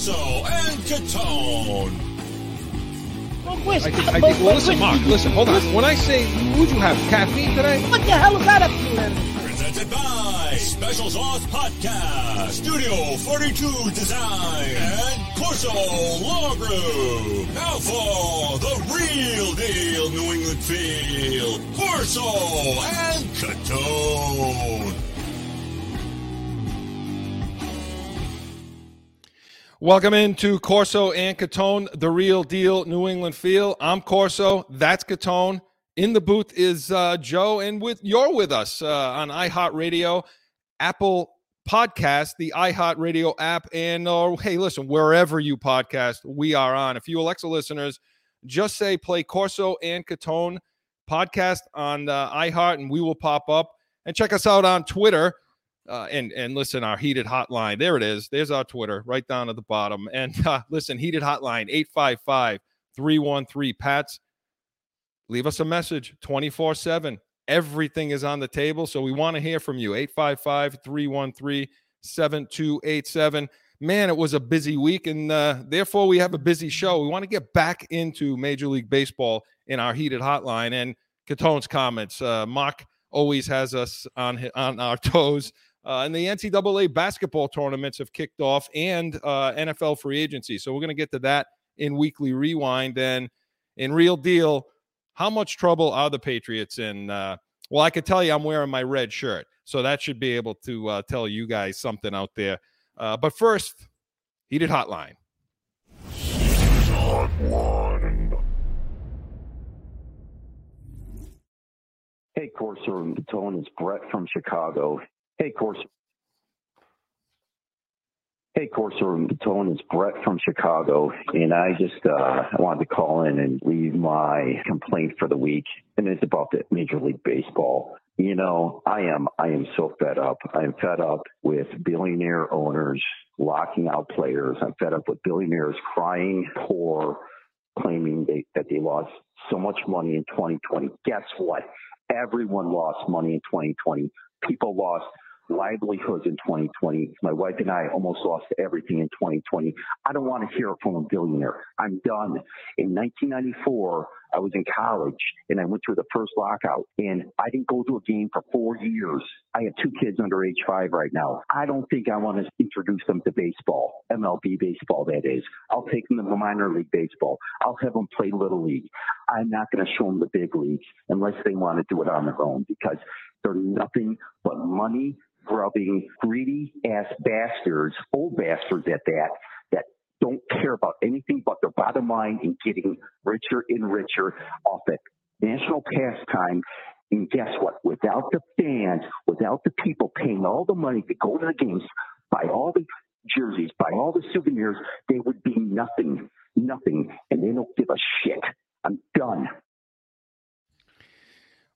Corso and Catone. Oh, I think, I think well, listen, Mark, listen, hold on. When I say, would you have caffeine today? What the hell is that up to then? Presented by Special Sauce Podcast, Studio 42 Design, and Corso Law Group. Now for the real deal New England feel, Corso and Catone. Welcome into Corso and Catone, the real deal New England feel. I'm Corso, that's Catone. In the booth is uh, Joe, and with you're with us uh, on iHeartRadio, Apple Podcast, the iHeartRadio app, and uh, hey, listen, wherever you podcast, we are on. If you Alexa listeners, just say play Corso and Catone podcast on uh, iHeart, and we will pop up. And check us out on Twitter uh, and and listen, our heated hotline. There it is. There's our Twitter right down at the bottom. And uh, listen, heated hotline 855 313 Pats. Leave us a message 24 7. Everything is on the table. So we want to hear from you 855 313 7287. Man, it was a busy week, and uh, therefore we have a busy show. We want to get back into Major League Baseball in our heated hotline. And Catone's comments. Uh, Mark always has us on on our toes. Uh, and the NCAA basketball tournaments have kicked off and uh, NFL free agency. So we're going to get to that in weekly rewind. And in real deal, how much trouble are the Patriots in? Uh, well, I could tell you I'm wearing my red shirt. So that should be able to uh, tell you guys something out there. Uh, but first, heated hotline. Hotline. Hey, Corso and Catone, it's Brett from Chicago. Hey, Corso. Hey, Corso and Catone, it's Brett from Chicago, and I just uh, wanted to call in and leave my complaint for the week, and it's about the Major League Baseball. You know, I am I am so fed up. I am fed up with billionaire owners locking out players. I'm fed up with billionaires crying poor, claiming they, that they lost so much money in 2020. Guess what? Everyone lost money in 2020. People lost livelihoods in 2020. My wife and I almost lost everything in 2020. I don't want to hear from a billionaire. I'm done. In 1994, I was in college and I went through the first lockout and I didn't go to a game for four years. I have two kids under age five right now. I don't think I want to introduce them to baseball, MLB baseball, that is. I'll take them to minor league baseball. I'll have them play little league. I'm not going to show them the big leagues unless they want to do it on their own because they're nothing but money grubbing, greedy ass bastards, old bastards at that, that don't care about anything but their bottom line and getting richer and richer off it. National pastime. And guess what? Without the fans, without the people paying all the money to go to the games, buy all the jerseys, buy all the souvenirs, they would be nothing, nothing. And they don't give a shit. I'm done.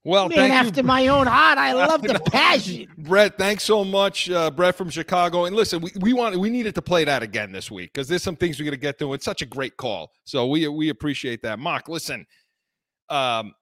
Well, Man after you. my own heart. I love the passion. Brett, thanks so much, uh, Brett from Chicago. And listen, we, we want we needed to play that again this week because there's some things we're gonna get to. It's such a great call, so we we appreciate that. Mark, listen, um,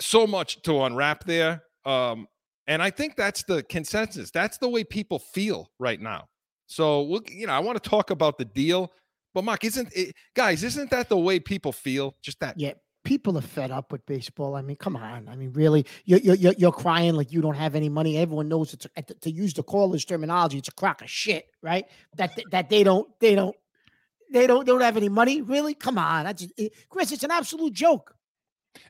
so much to unwrap there, um, and I think that's the consensus. That's the way people feel right now. So, we'll, you know, I want to talk about the deal, but Mark, isn't it, guys? Isn't that the way people feel? Just that Yeah, people are fed up with baseball. I mean, come on. I mean, really, you're you're, you're crying like you don't have any money. Everyone knows it's a, to use the caller's terminology. It's a crock of shit, right? That that they don't they don't they don't they don't have any money. Really, come on. That's it, Chris. It's an absolute joke.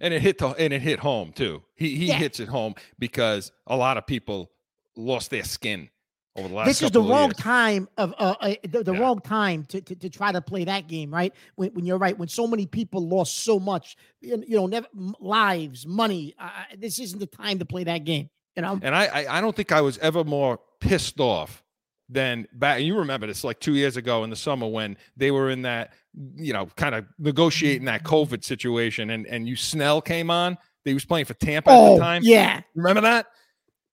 and it hit the, and it hit home too. He he Yeah. hits it home because a lot of people lost their skin over the last. this is the wrong years. time of uh, uh the, the Yeah. wrong time to, to to try to play that game right when, when you're right when so many people lost so much you know never lives money uh, this isn't the time to play that game you know And I, I I don't think I was ever more pissed off than back. You remember this like two years ago in the summer when they were in that you know kind of negotiating that COVID situation, and and you Snell came on. He was playing for Tampa at oh the time. yeah Remember that?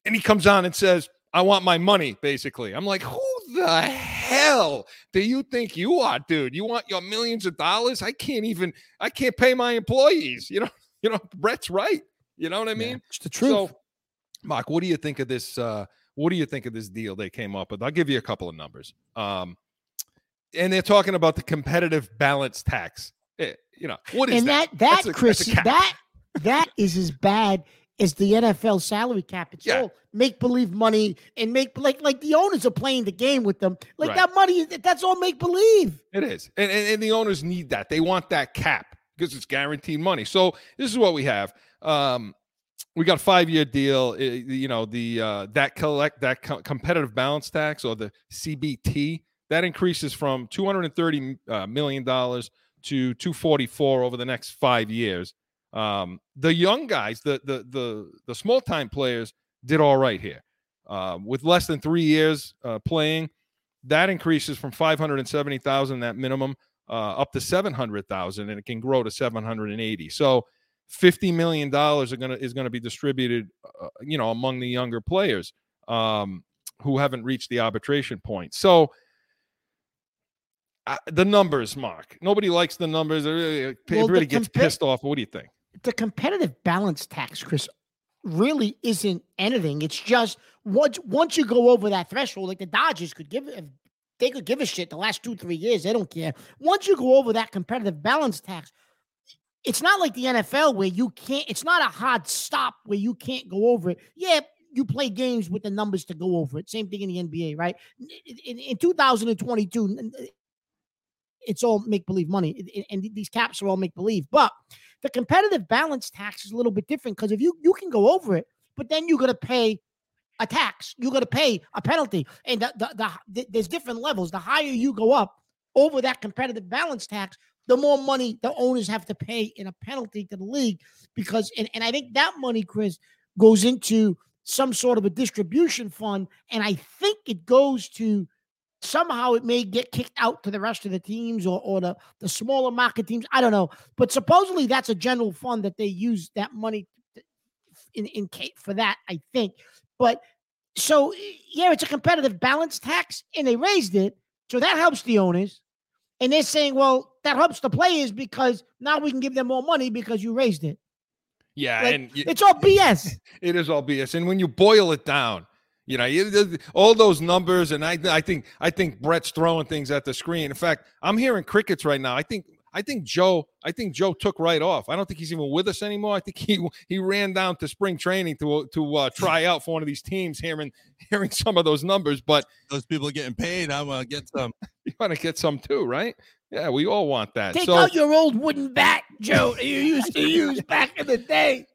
And he comes on and says, I want my money, basically. I'm like, who the hell do you think you are, dude? You want your millions of dollars? I can't even, I can't pay my employees. You know, you know, Brett's right. You know what I mean? it's the truth So, Mark, what do you think of this? Uh, what do you think of this deal they came up with? I'll give you a couple of numbers. Um, and they're talking about the competitive balance tax. Eh, you know what is and that? that that, Chris, that that is as bad as the NFL salary cap. It's Yeah. all make believe money and make like like the owners are playing the game with them. Like Right. that money, that's all make believe. It is. And, and, and the owners need that. They want that cap because it's guaranteed money. So this is what we have. Um, we got a five year deal. You know, the uh, that collect that co- competitive balance tax or the CBT that increases from 230 uh, million dollars to 244 over the next five years. Um, the young guys, the the the the small time players did all right here. Uh, with less than three years uh, playing, that increases from 570,000 that minimum uh, up to 700,000 and it can grow to 780. So 50 million dollars are to is going to be distributed uh, you know among the younger players um, who haven't reached the arbitration point. So uh, the numbers, Mark. Nobody likes the numbers. It Well, the gets compa- pissed off. What do you think? The competitive balance tax, Chris, really isn't anything. It's just once once you go over that threshold, like the Dodgers could give they could give a shit the last two three years. They don't care. Once you go over that competitive balance tax, it's not like the NFL where you can't. It's not a hard stop where you can't go over it. Yeah, you play games with the numbers to go over it. Same thing in the NBA, right? In, in, in 2022, n- n- it's all make believe money, and these caps are all make believe. But the competitive balance tax is a little bit different because if you you can go over it, but then you're gonna pay a tax. You're gonna pay a penalty, and the, the, the, the- there's different levels. The higher you go up over that competitive balance tax, the more money the owners have to pay in a penalty to the league. Because and, and I think that money, Chris, goes into some sort of a distribution fund, and I think it goes to somehow it may get kicked out to the rest of the teams or, or the, the smaller market teams. I don't know. But supposedly that's a general fund that they use that money in, in for that, I think. But so yeah, it's a competitive balance tax and they raised it. So that helps the owners. And they're saying, well, that helps the players because now we can give them more money because you raised it. Yeah, Like, and y- It's all BS. It is all BS. And when you boil it down, you know, you, all those numbers, and I, I think, I think Brett's throwing things at the screen. In fact, I'm hearing crickets right now. I think, I think Joe, I think Joe took right off. I don't think he's even with us anymore. I think he he ran down to spring training to to uh, try out for one of these teams. Hearing hearing some of those numbers, but Those people are getting paid. I'm gonna get some. you want to get some too, right? Yeah, we all want that. Take so, out your old wooden bat, Joe, you used to use back in the day.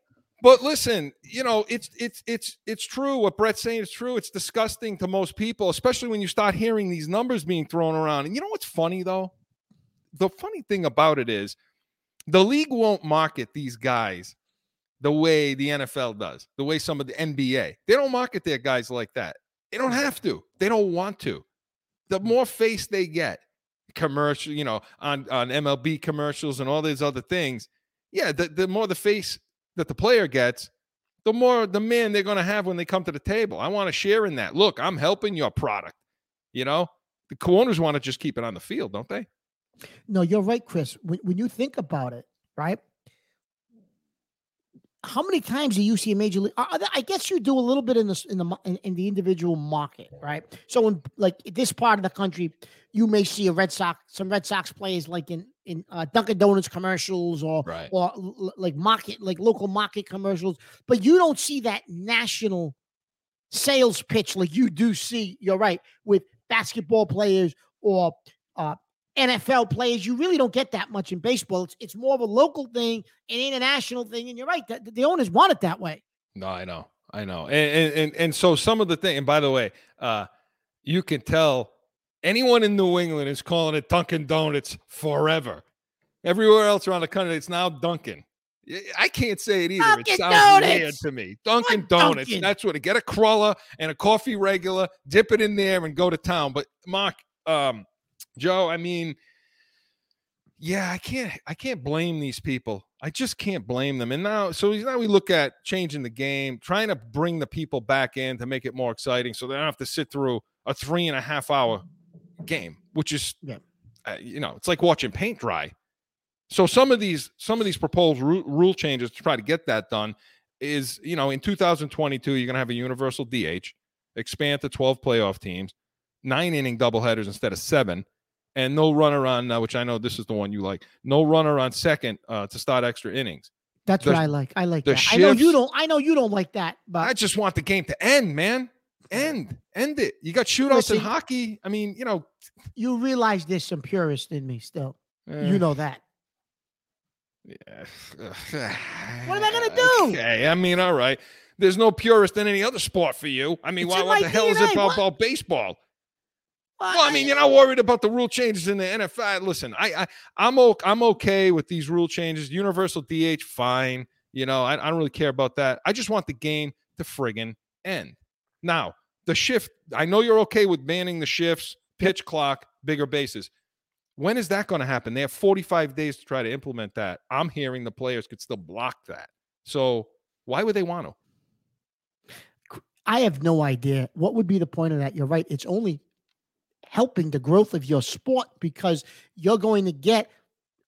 But listen, you know, it's it's it's it's true. What Brett's saying is true. It's disgusting to most people, especially when you start hearing these numbers being thrown around. And you know what's funny though? The funny thing about it is the league won't market these guys the way the NFL does, the way some of the NBA. They don't market their guys like that. They don't have to. They don't want to. The more face they get, commercial, you know, on on MLB commercials and all these other things, yeah, the, the more the face that the player gets, the more the they're going to have when they come to the table. I want to share in that. Look, I'm helping your product. You know, the corners want to just keep it on the field, don't they? No, you're right, Chris. When, when you think about it, right? How many times do you see a major league? I, guess you do a little bit in the in the in, in the individual market, right? So in like this part of the country, you may see a Red Sox, some Red Sox players like in in uh, Dunkin' Donuts commercials or Right. or l- like market like local market commercials, but you don't see that national sales pitch like you do see. You're right with basketball players or uh, NFL players. You really don't get that much in baseball. It's it's more of a local thing, an international thing, and you're right. The, the owners want it that way. No, I know, I know, and and and, so some of the thing. And by the way, uh, you can tell anyone in New England is calling it Dunkin' Donuts forever. Everywhere else around the country, it's now Dunkin'. I can't say it either. Dunkin' it sounds weird to me. Dunkin' What Donuts. Dunkin'? That's what. Get a cruller and a coffee regular, dip it in there, and go to town. But Mark, um, Joe, I mean, yeah, I can't. I can't blame these people. I just can't blame them. And now, so now we look at changing the game, trying to bring the people back in to make it more exciting, so they don't have to sit through a three and a half hour game, which is, Yeah. uh, you know, it's like watching paint dry. So some of these, some of these proposed ru- rule changes to try to get that done is, you know, in 2022 you're going to have a universal DH, expand to 12 playoff teams, nine inning doubleheaders instead of seven, and no runner on, uh, which I know this is the one you like. No runner on second uh, to start extra innings. That's The- what I like. I like that. I know you don't. I know you don't like that, but I just want the game to end, man. End, end it. You got shootouts Listen- in hockey. I mean, you know, you realize there's some purist in me still. eh, You know that. yeah. What am I gonna do? Okay, I mean, all right. There's no purist in any other sport for you. I mean, It's why, what the hell is it about, What? about baseball? Well, I mean, you're not worried about the rule changes in the NFL. Listen, I, I I'm o- I'm okay with these rule changes. Universal DH, fine. You know, I, I don't really care about that. I just want the game to friggin' end. Now, the shift. I know you're okay with banning the shifts, pitch clock, bigger bases. When is that going to happen? They have 45 days to try to implement that. I'm hearing the players could still block that. So why would they want to? I have no idea what would be the point of that. You're right. It's only helping the growth of your sport because you're going to get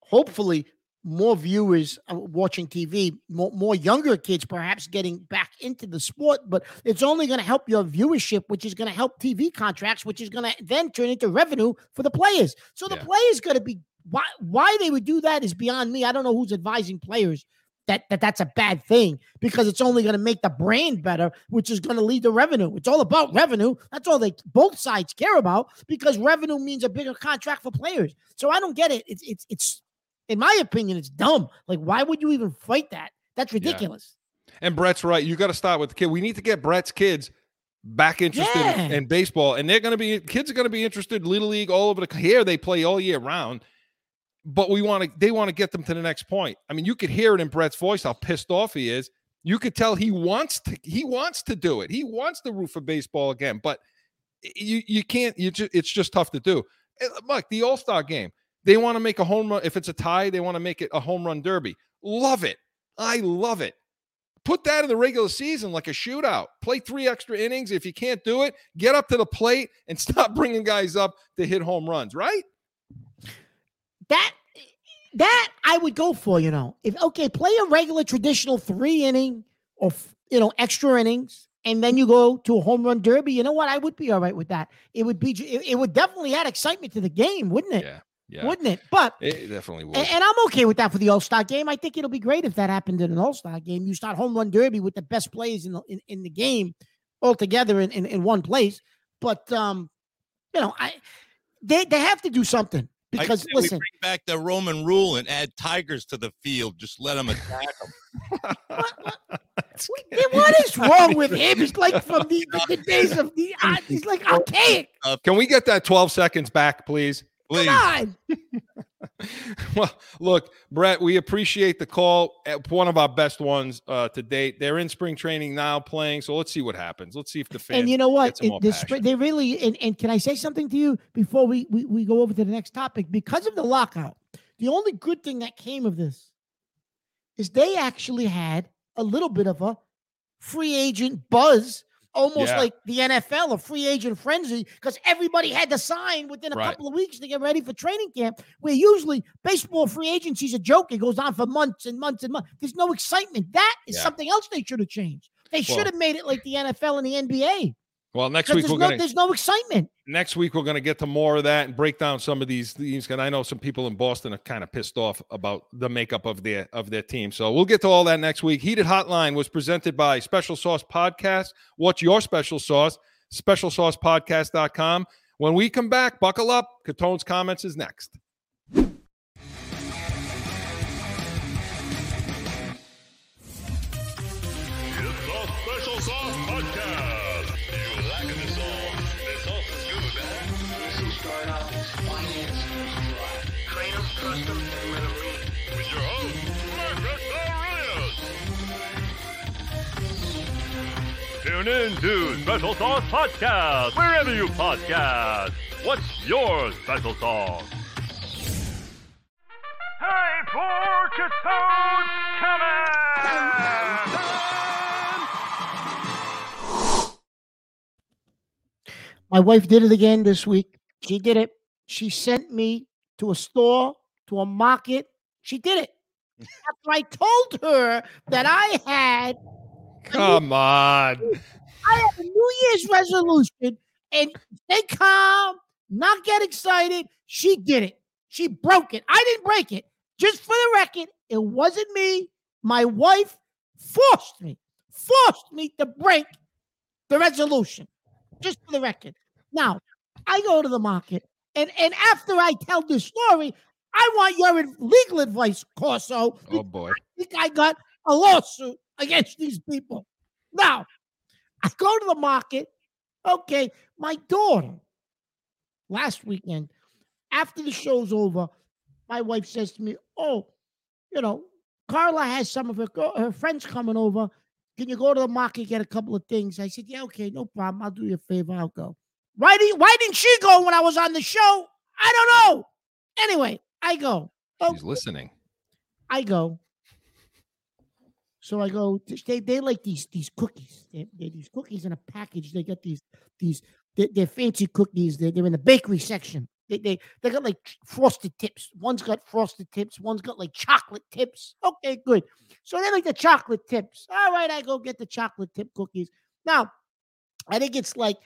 hopefully more viewers uh, watching TV, more, more younger kids perhaps getting back into the sport, but it's only going to help your viewership, which is going to help TV contracts, which is going to then turn into revenue for the players. So the Yeah. players going to be why why they would do that is beyond me. I don't know who's advising players that, that that's a bad thing because it's only going to make the brand better, which is going to lead to revenue. It's all about revenue. That's all they both sides care about because revenue means a bigger contract for players. So I don't get it. It's it's it's in my opinion, it's dumb. Like, why would you even fight that? That's ridiculous. And Brett's right. You got to start with the kid. We need to get Brett's kids back interested in, in baseball, and they're going to be kids are going to be interested. Little league all over the here they play all year round. But we want to. They want to get them to the next point. I mean, you could hear it in Brett's voice how pissed off he is. You could tell he wants to. He wants to do it. He wants the root for baseball again. But you you can't. You just it's just tough to do. Eh, Look, the All Star game. They want to make a home run. If it's a tie, they want to make it a home run derby. Love it. I love it. Put that in the regular season like a shootout. Play three extra innings. If you can't do it, get up to the plate and stop bringing guys up to hit home runs, right? That that I would go for, you know. If okay, play a regular traditional three inning or you know extra innings, and then you go to a home run derby. You know what? I would be all right with that. It would be. It, it would definitely add excitement to the game, wouldn't it? Yeah. Yeah. Wouldn't it? But It definitely would. and, and I'm okay with that for the All Star game. I think it'll be great if that happened in an All Star game. You start home run derby with the best players in the in, in the game all together in, in, in one place. But um, you know, I they they have to do something because say we listen, bring back the Roman rule and add tigers to the field. Just let them attack them. Then what is wrong with him? He's like from the, the days of the. Uh, he's like archaic. Can we get that 12 seconds back, please? Please. Well, look, Brett, we appreciate the call. Uh, One of our best ones uh, to date. They're in spring training now playing, so let's see what happens. Let's see if the fans. And you know what? It- the spring, they really and, and can I say something to you before we, we we go over to the next topic? Because of the lockout, the only good thing that came of this is they actually had a little bit of a free agent buzz, almost Yeah. like the NFL, a free agent frenzy, because everybody had to sign within a Right. couple of weeks to get ready for training camp. Where usually baseball free agency is a joke; it goes on for months and months and months. There's no excitement. That is Yeah. something else they should have changed. They Well- should have made it like the NFL and the NBA. Well, next week There's we're no, gonna there's no excitement. next week we're gonna get to more of that and break down some of these these. And I know some people in Boston are kind of pissed off about the makeup of their of their team. So we'll get to all that next week. Heated Hotline was presented by Special Sauce Podcast. What's your special sauce? SpecialSaucePodcast.com. When we come back, buckle up. Catone's comments is next. Tune in to Special Sauce Podcast, wherever you podcast. What's your special sauce? Time for Catone's Comments! My wife did it again this week. She did it. She sent me to a store, to a market. She did it. After I told her that I had Come on. I have a New Year's resolution and stay calm, not get excited. She did it. She broke it. I didn't break it. Just for the record, it wasn't me. My wife forced me, forced me to break the resolution. Just for the record. Now, I go to the market, and, and after I tell this story, I want your legal advice, Corso. Oh boy. I think I got a lawsuit against these people. Now, I go to the market. Okay, my daughter last weekend, after the show's over, my wife says to me, "Oh, you know, Carla has some of her her friends coming over. Can you go to the market get a couple of things?" I said, "Yeah, okay, no problem. I'll do you a favor. I'll go." Why didn't Why didn't she go when I was on the show? I don't know. Anyway, I go. She's listening. I go. So I go. They they like these these cookies. They they these cookies in a package. They got these these they're, they're fancy cookies. They're, they're in the bakery section. They they they got like frosted tips. One's got frosted tips. One's got like chocolate tips. Okay, good. So they like the chocolate tips. All right, I go get the chocolate tip cookies. Now, I think it's like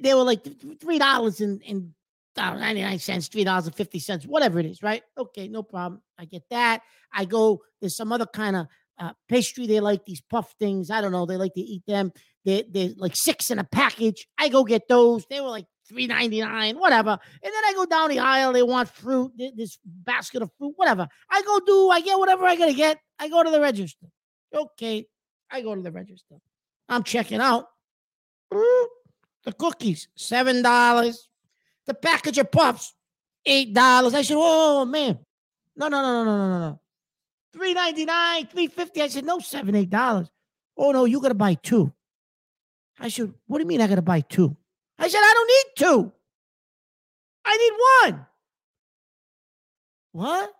they were like three dollars and and uh, 99 cents, three dollars and fifty cents, whatever it is, right? Okay, no problem. I get that. I go, there's some other kind of uh, pastry. They like these puff things. I don't know. They like to eat them. They they're like six in a package. I go get those. They were like three ninety nine, whatever. And then I go down the aisle. They want fruit. This basket of fruit, whatever. I go do. I get whatever I gotta get. I go to the register. Okay, I go to the register. I'm checking out. The cookies, seven dollars. The package of puffs, eight dollars. I said, "Oh man, no, no, no, no, no, no, no, no. Three ninety nine, three fifty. I said, "No, seven, eight dollars." Oh no, you got to buy two. I said, "What do you mean I got to buy two? I said, "I don't need two. I need one." What?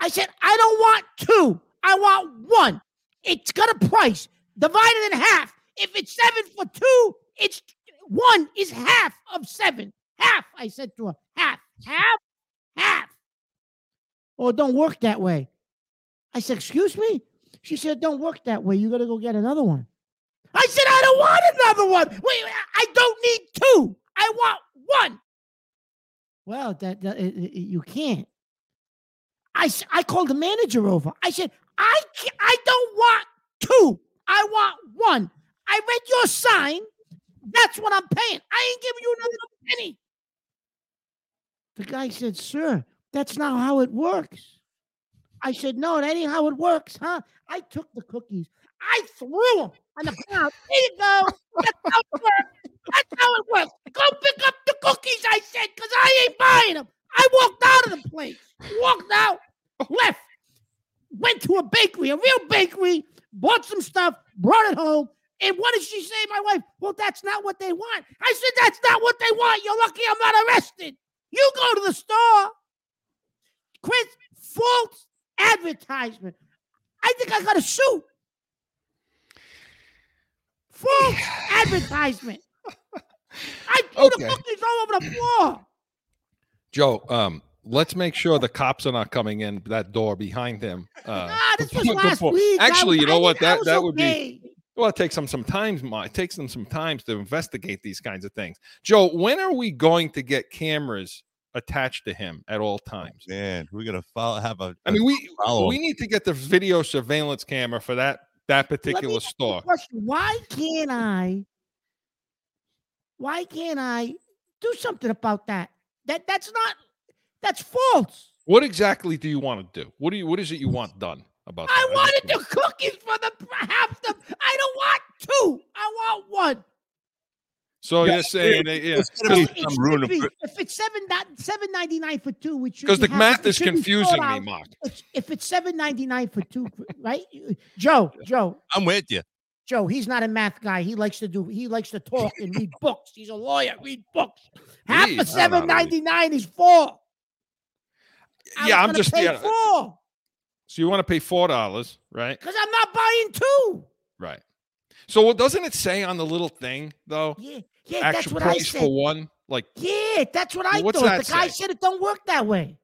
I said, "I don't want two. I want one. It's got a price divided in half. If it's seven for two, it's one is half of seven. Half, I said to her. Half, half, half. Oh, it don't work that way. I said, excuse me? She said, don't work that way. You got to go get another one. I said, I don't want another one. Wait, I don't need two. I want one. Well, that, that- it- it- you can't. I, I called the manager over. I said, I, I don't want two. I want one. I read your sign. That's what I'm paying. I ain't giving you another penny. The guy said, Sir, that's not how it works. I said, No, that ain't how it works, huh? I took the cookies. I threw them on the ground. There you go. That's how it works. That's how it works. Go pick up the cookies, I said, because I ain't buying them. I walked out of the place. Walked out, left, went to a bakery, a real bakery, bought some stuff, brought it home. And what did she say, my wife? Well, that's not what they want. I said, That's not what they want. You're lucky I'm not arrested. You go to the store. Chris, false advertisement. I think I got a suit. False advertisement. I threw Okay. the cookies all over the floor. Joe, um, let's make sure the cops are not coming in that door behind him. Uh, ah, this was before- last week. Actually, you I know what? That that would be well. It takes them some time. It takes them some time to investigate these kinds of things. Joe, when are we going to get cameras attached to him at all oh, times? Man, we're gonna follow. Have a. I mean, we follow we need to get the video surveillance camera for that that particular ask you a store. question. Why can't I? Why can't I do something about that? That that's not. That's false. What exactly do you want to do? What do you what is it you want done about I that? wanted just- the cookies for the half the. I don't want two. I want one. So Yeah, you're saying that, yeah, There's gonna be some should room be- if it's seven seven ninety nine for two, which because the math is confusing me, Mark. If it's seven ninety nine for two, right? Joe, Joe, I'm with you. Joe, he's not a math guy. He likes to do. He likes to talk and read books. He's a lawyer. Read books. Half Read, I of don't know how seven to read. ninety nine is four. I Yeah, I'm just pay yeah. four So you want to pay four dollars, right? because I'm not buying two. Right. So what doesn't it say on the little thing though? Yeah, yeah, that's Actual what I price said. for one, like Yeah, that's what I Well, what's thought. that The guy say? said it don't work that way.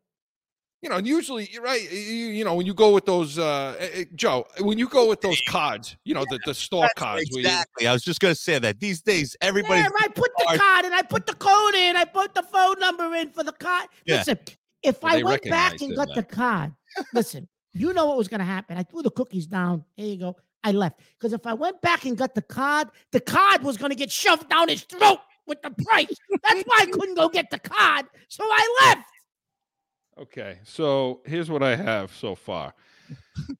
you know, usually right. You, you know, when you go with those, uh, eh, eh, Joe, when you go with those cards, you know, the, the store That's cards. where you- exactly. I was just gonna say that these days everybody. There, I put the card. card and I put the code in. I put the phone number in for the card. Yeah. Listen, if Well, I went back and got man. the card, listen, you know what was going to happen. I threw the cookies down. There you go. I left because if I went back and got the card, the card was going to get shoved down his throat with the price. That's why I couldn't go get the card. So I left. Okay, so here's what I have so far: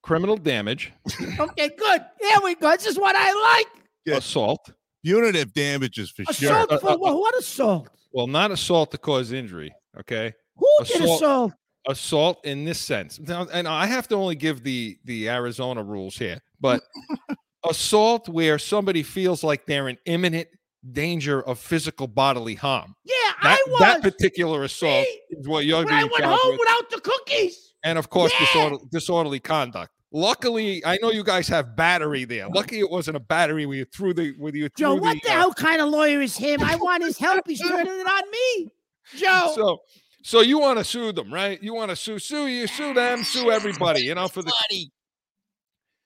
criminal damage, Okay, good. There we go. This is what I like. Yeah. assault. Punitive damages for sure. Assault Uh, for uh, what? What assault? Well, not assault to cause injury. Okay, Who did assault- assault? in this sense. Now, and I have to only give the the Arizona rules here, but assault where somebody feels like they're in imminent danger of physical bodily harm. Yeah, That, I was. that particular assault See? is what you're when I being went charged home with. without the cookies. and of course Yeah. disorder, disorderly conduct. Luckily, I know you guys have battery there. Lucky it wasn't a battery where you threw the with you Joe, what the uh, hell kind of lawyer is him? I want his help. He's turning it on me. Joe, So, so you want to sue them, right? You want to sue, sue you, sue them, sue everybody. You know, for the Buddy.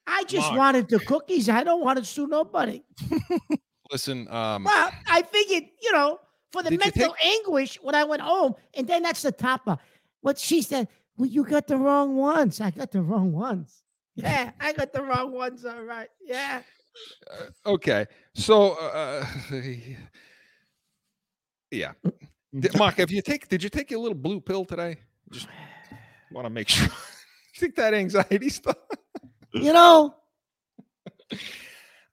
I just Mark. wanted the cookies. I don't want to sue nobody. listen. Um, Well, I figured, you know, for the Did you mental anguish when I went home, and then that's the topper. What she said, well, you got the wrong ones. I got the wrong ones. Yeah, I got the wrong ones. All right. Yeah. okay, so uh, yeah, Did- Mark, have you take? Did you take your little blue pill today? Just want to make sure. think that anxiety stuff. You know,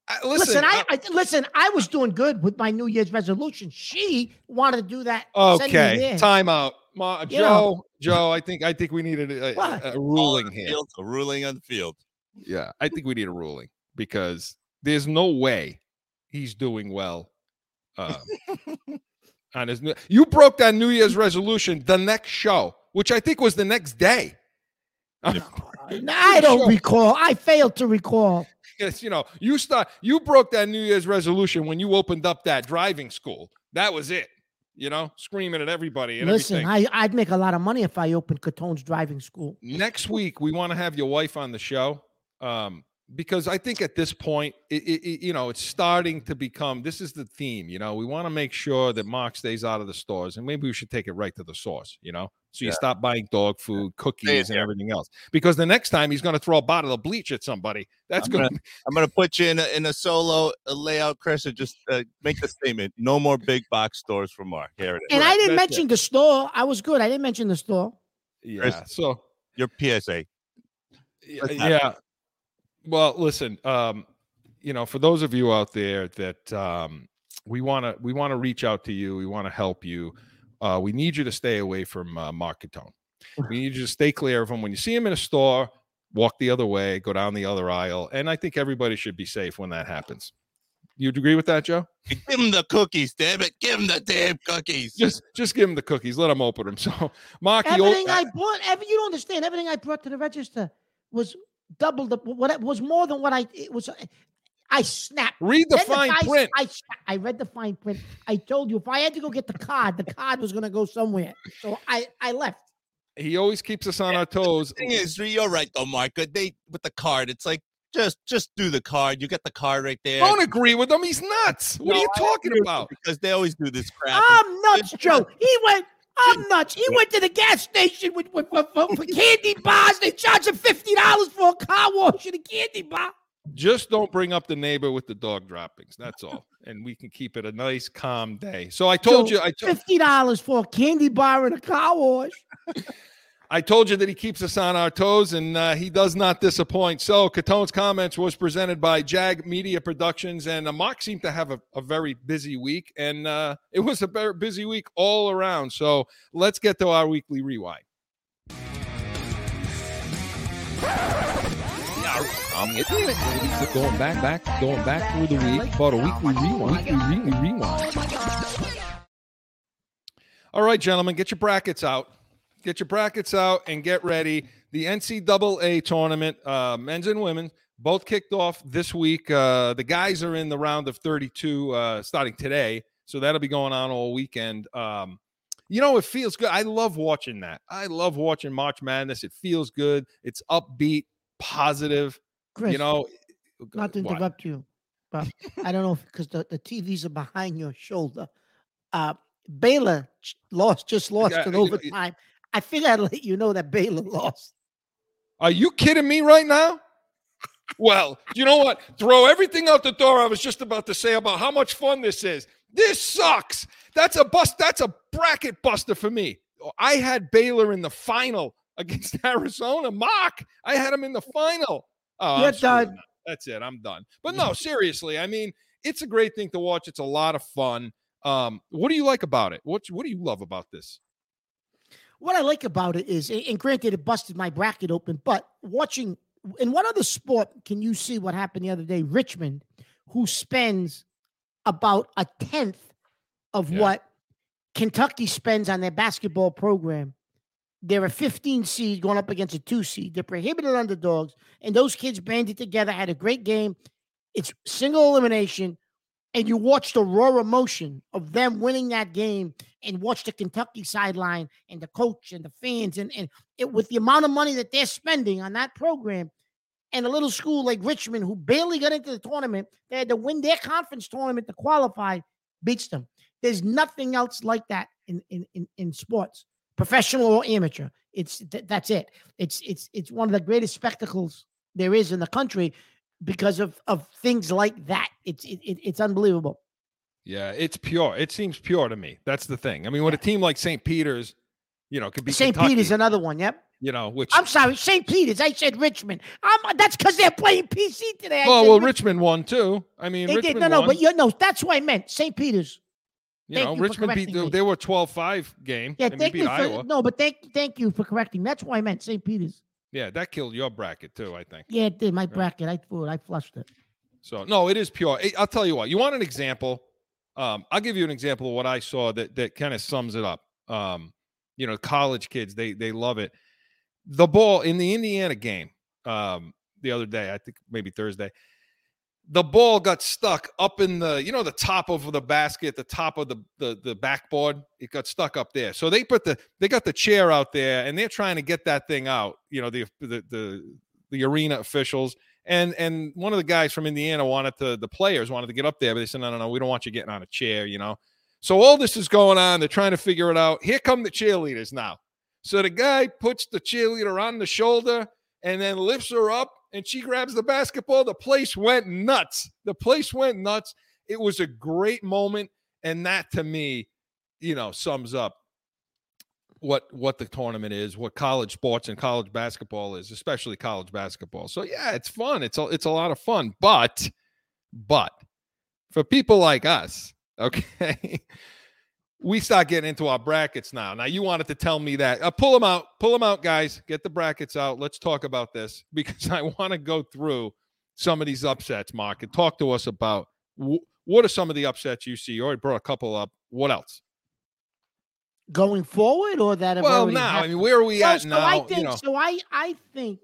I- listen, listen, I, I listen. I was doing good with my New Year's resolution. She wanted to do that. I- send okay, time out, Ma, Joe. know. Joe, I think I think we needed a, a, a ruling here. Field, a ruling on the field. Yeah, I think we need a ruling because there's no way he's doing well. Uh, on his new, you broke that New Year's resolution the next show, which I think was the next day. I don't Sure. recall. I failed to recall. Yes, you know, you start you broke that New Year's resolution when you opened up that driving school. That was it. You know, screaming at everybody and Listen, everything. I, I'd make a lot of money if I opened Catone's driving school. next week we want to have your wife on the show um, because I think at this point, it, it, it- you know, it's starting to become. This is the theme. You know, we want to make sure that Mark stays out of the stores, and maybe we should take it right to the source. You know, so you Yeah. stop buying dog food, cookies, and everything else. Because the next time he's going to throw a bottle of bleach at somebody. That's I'm going gonna- I'm gonna put you in a, in a solo uh layout, Chris, and just uh, make the statement: no more big box stores for Mark. Here it is. And I didn't that's it. mention the store. I was good. I didn't mention the store. Yeah. So Your PSA. Let's have it. Yeah. Well, listen, um, you know, for those of you out there that um, we want to we want to reach out to you, we want to help you. Uh, we need you to stay away from uh, Mark Catone. We need you to stay clear of him. When you see him in a store, walk the other way, go down the other aisle, and I think everybody should be safe when that happens. You'd agree with that, Joe? Give him the cookies, damn it! Give him the damn cookies. Just just give him the cookies. Let him open them. So, Mark, you Everything I bought, every, you don't understand. Everything I brought to the register was double the what it was more than what I it was. I snapped. read the Then fine price- print. I s- I read the fine print. I told you if I had to go get the card, the card was going to go somewhere. So I I left. He always keeps us on our toes. thing is, you're right though, Mark. Uh, they with the card, it's like just just do the card. You get the card right there. Don't agree with him. He's nuts. What are you talking about? Because they always do this crap. I'm nuts, Joe. He went. I'm nuts. He went to the gas station with, with, for candy bars. They charge him fifty dollars for a car wash and a candy bar. Just don't bring up the neighbor with the dog droppings. That's all. And we can keep it a nice, calm day. So I told Joe, you, I, Fifty dollars for a candy bar and a car wash. I told you that he keeps us on our toes, and uh, he does not disappoint. So Catone's comments was presented by Jag Media Productions, and uh, Mark seemed to have a, a very busy week, and uh, it was a very busy week all around. So let's get to our weekly rewind. Um, going back, back, going back through the week, about a weekly rewind, weekly, weekly rewind. All right, gentlemen, get your brackets out. Get your brackets out and get ready. The NCAA tournament, uh, men's and women, both kicked off this week. Uh, the guys are in the round of 32 uh, starting today, so that'll be going on all weekend. Um, you know, it feels good. I love watching that. I love watching March Madness. It feels good. It's upbeat, positive. Chris, you know, not to what? interrupt you, but I don't know because the, the TVs are behind your shoulder. Uh, Baylor lost, just lost Yeah, in overtime. I figured I'd let you know that Baylor lost. Are you kidding me right now? Well, you know what? Throw everything out the door. I was just about to say about how much fun this is. This sucks. That's a bust. That's a bracket buster for me. I had Baylor in the final against Arizona. Mock. I had him in the final. Oh, You're done. That's it. I'm done. But no, seriously. I mean, it's a great thing to watch. It's a lot of fun. Um, what do you like about it? What What do you love about this? What I like about it is, and granted, it busted my bracket open, but watching in what other sport can you see what happened the other day? Richmond, who spends about a tenth of Yeah. what Kentucky spends on their basketball program. They're a 15 seed going up against a two seed. They're prohibited underdogs, and those kids banded together, had a great game. It's single elimination, and you watch the raw emotion of them winning that game, and watch the Kentucky sideline and the coach and the fans, and and it, with the amount of money that they're spending on that program, and a little school like Richmond, who barely got into the tournament, they had to win their conference tournament to qualify, beats them. There's nothing else like that in in in, in sports, professional or amateur. It's th- that's it. It's it's it's one of the greatest spectacles there is in the country because of of things like that. It's it, it, it's unbelievable. Yeah, it's pure. It seems pure to me. That's the thing. I mean, when a team like St. Peter's, you know, could be St. Peter's another one. Yep. you know, which I'm sorry, St. Peter's. I said Richmond. I'm, that's because they're playing PC today. I well, well, Rich- Richmond won too. I mean, They Richmond did. No, no, won. but you know, that's what I meant. St. Peter's. you thank know, you Richmond beat. me. They were 12-5 game. Yeah, thank you for Iowa. no, but thank thank you for correcting. That's why I meant St. Peter's. Yeah, that killed your bracket too. I think. Yeah, it did. My bracket. I threw it. I flushed it. So no, it is pure. I'll tell you what. You want an example? Um, I'll give you an example of what I saw that that kind of sums it up. Um, you know, college kids they they love it. The ball in the Indiana game um, the other day, I think maybe Thursday. The ball got stuck up in the you know the top of the basket, the top of the the the backboard. It got stuck up there. So they put the they got the chair out there and they're trying to get that thing out. You know the the the, the arena officials and and one of the guys from Indiana wanted to the players wanted to get up there, but they said no no no we don't want you getting on a chair, you know. So all this is going on. They're trying to figure it out. Here come the cheerleaders now. So the guy puts the cheerleader on the shoulder and then lifts her up, and she grabs the basketball. The place went nuts. The place went nuts. It was a great moment, and that to me, you know, sums up what what the tournament is, what college sports and college basketball is, especially college basketball. So yeah, it's fun. It's a it's a lot of fun. But but for people like us, okay, we start getting into our brackets now. Now you wanted to tell me that. Uh, pull them out, pull them out, guys. Get the brackets out. Let's talk about this because I want to go through some of these upsets, Mark, and talk to us about wh- what are some of the upsets you see. You already brought a couple up. What else? Going forward, or that Well, now I mean, where are we at so now? I you think know, so. I I think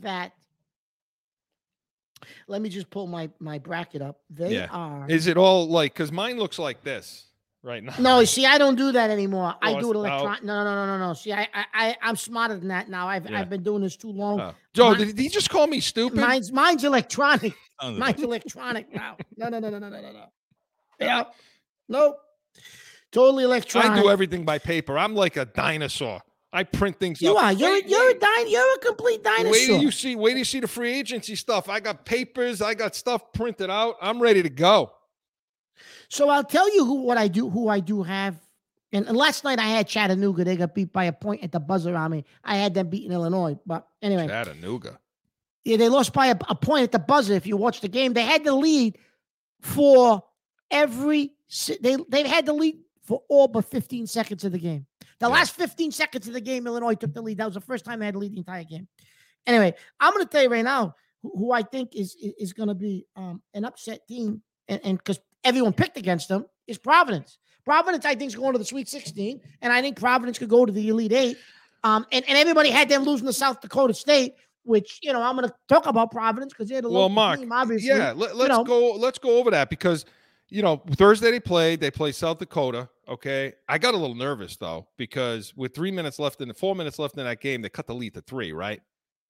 that. Let me just pull my my bracket up. They Yeah. are. is it all like? Because mine looks like this right now. No, see, I don't do that anymore. I Oh, do it electronic. No, no, no, no, no. See, I, I, I, I'm smarter than that now. I've, Yeah. I've been doing this too long. Oh. Joe, Mine- did he just call me stupid? Mine's, mine's electronic. Mine's electronic now. No, no, no, no, no, no, no, no. Yeah. Nope. Totally electronic. I do everything by paper. I'm like a dinosaur. I print things. You up. are. You're, Wait, you're a wait. din- You're a complete dinosaur. Wait till you see. Wait till you see the free agency stuff. I got papers. I got stuff printed out. I'm ready to go. So I'll tell you who what I do, who I do have. And, and last night I had Chattanooga. They got beat by a point at the buzzer I mean, I had them beating Illinois. But anyway, Chattanooga. yeah, they lost by a, a point at the buzzer. If you watch the game, they had the lead for every. They they've had the lead for all but 15 seconds of the game. The Yeah. last 15 seconds of the game, Illinois took the lead. That was the first time they had the lead the entire game. Anyway, I'm going to tell you right now who, who I think is is, is going to be um, an upset team, and because everyone picked against them is Providence. Providence, I think, is going to the Sweet 16, and I think Providence could go to the Elite Eight. Um, and, and everybody had them losing to South Dakota State, which you know I'm going to talk about Providence because they're the Well, Mark, team, obviously. Yeah, let, us know. go. Let's go over that because you know, Thursday they played. They play South Dakota. Okay, I got a little nervous though because with three minutes left in the four minutes left in that game, they cut the lead to three. Right.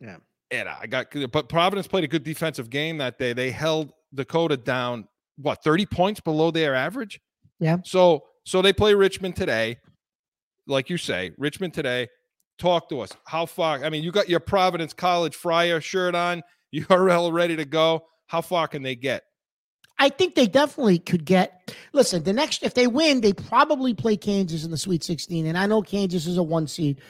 Yeah. And I got, but Providence played a good defensive game that day. They held Dakota down what thirty points below their average. Yeah. So so they play Richmond today, like you say, Richmond today. Talk to us. How far? I mean, you got your Providence College Friar shirt on, URL ready to go. How far can they get? I think they definitely could get. Listen, the next if they win, they probably play Kansas in the Sweet 16, and I know Kansas is a one seed.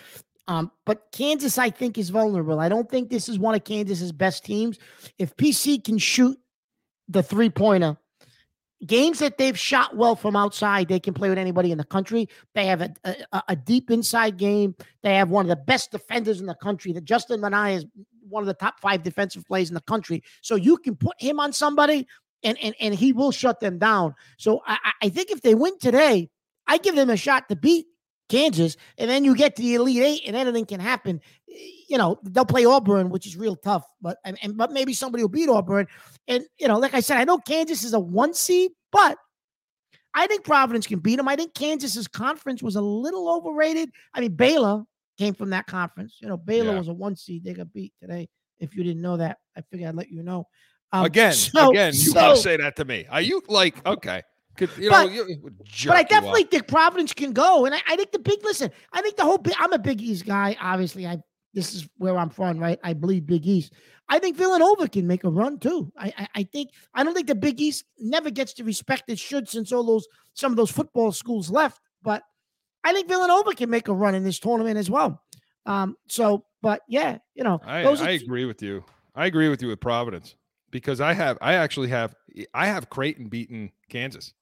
Um, but Kansas, I think, is vulnerable. I don't think this is one of Kansas's best teams. If PC can shoot the three pointer, games that they've shot well from outside, they can play with anybody in the country. They have a, a, a deep inside game. They have one of the best defenders in the country. That Justin Minaya is one of the top five defensive players in the country. So you can put him on somebody, and and and he will shut them down. So I, I think if they win today, I give them a shot to beat Kansas, and then you get to the Elite Eight, and anything can happen. You know, they'll play Auburn, which is real tough, but and, and but maybe somebody will beat Auburn. And you know, like I said, I know Kansas is a one seed, but I think Providence can beat them. I think Kansas's conference was a little overrated. I mean, Baylor came from that conference. You know, Baylor Yeah. was a one seed. They got beat today. If you didn't know that, I figured I'd let you know. Um, again, so- again, you so- gotta say that to me. Are you like okay? Could, you know, But- you, But I jerk you up. definitely think Providence can go, and I, I think the big listen. I think the whole. Big, I'm a Big East guy. Obviously, I this is where I'm from, right? I bleed Big East. I think Villanova can make a run too. I, I I think I don't think the Big East never gets the respect it should since all those some of those football schools left. But I think Villanova can make a run in this tournament as well. Um. So, but yeah, you know, I, I agree with you. I agree with you with Providence because I have I actually have I have Creighton beaten Kansas.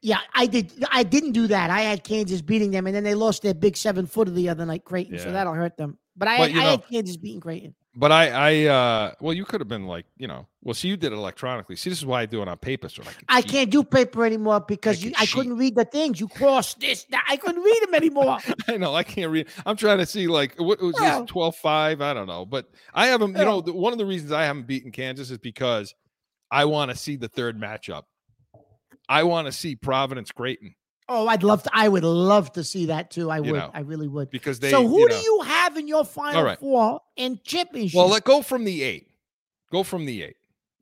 Yeah, I did. I didn't do that. I had Kansas beating them, and then they lost their big seven footer the other night, Creighton. So that'll hurt them. But I, But, had, I know- had Kansas beating Creighton. But I I uh well you could have been like, you know, well see you did it electronically. See this is why I do it on paper so I can I can't do paper anymore because I you, I couldn't read the things. You crossed this. That. I couldn't read them anymore. I know I can't read. I'm trying to see like what was Well- this 12-5? I don't know. But I haven't, you know, one of the reasons I haven't beaten Kansas is because I want to see the third matchup. I want to see Providence Creighton Oh, I'd love to. I would love to see that too. I You would. know, I really would. because they so who you do you have in your final right. four and championship? Well, let go from the eight. Go from the eight.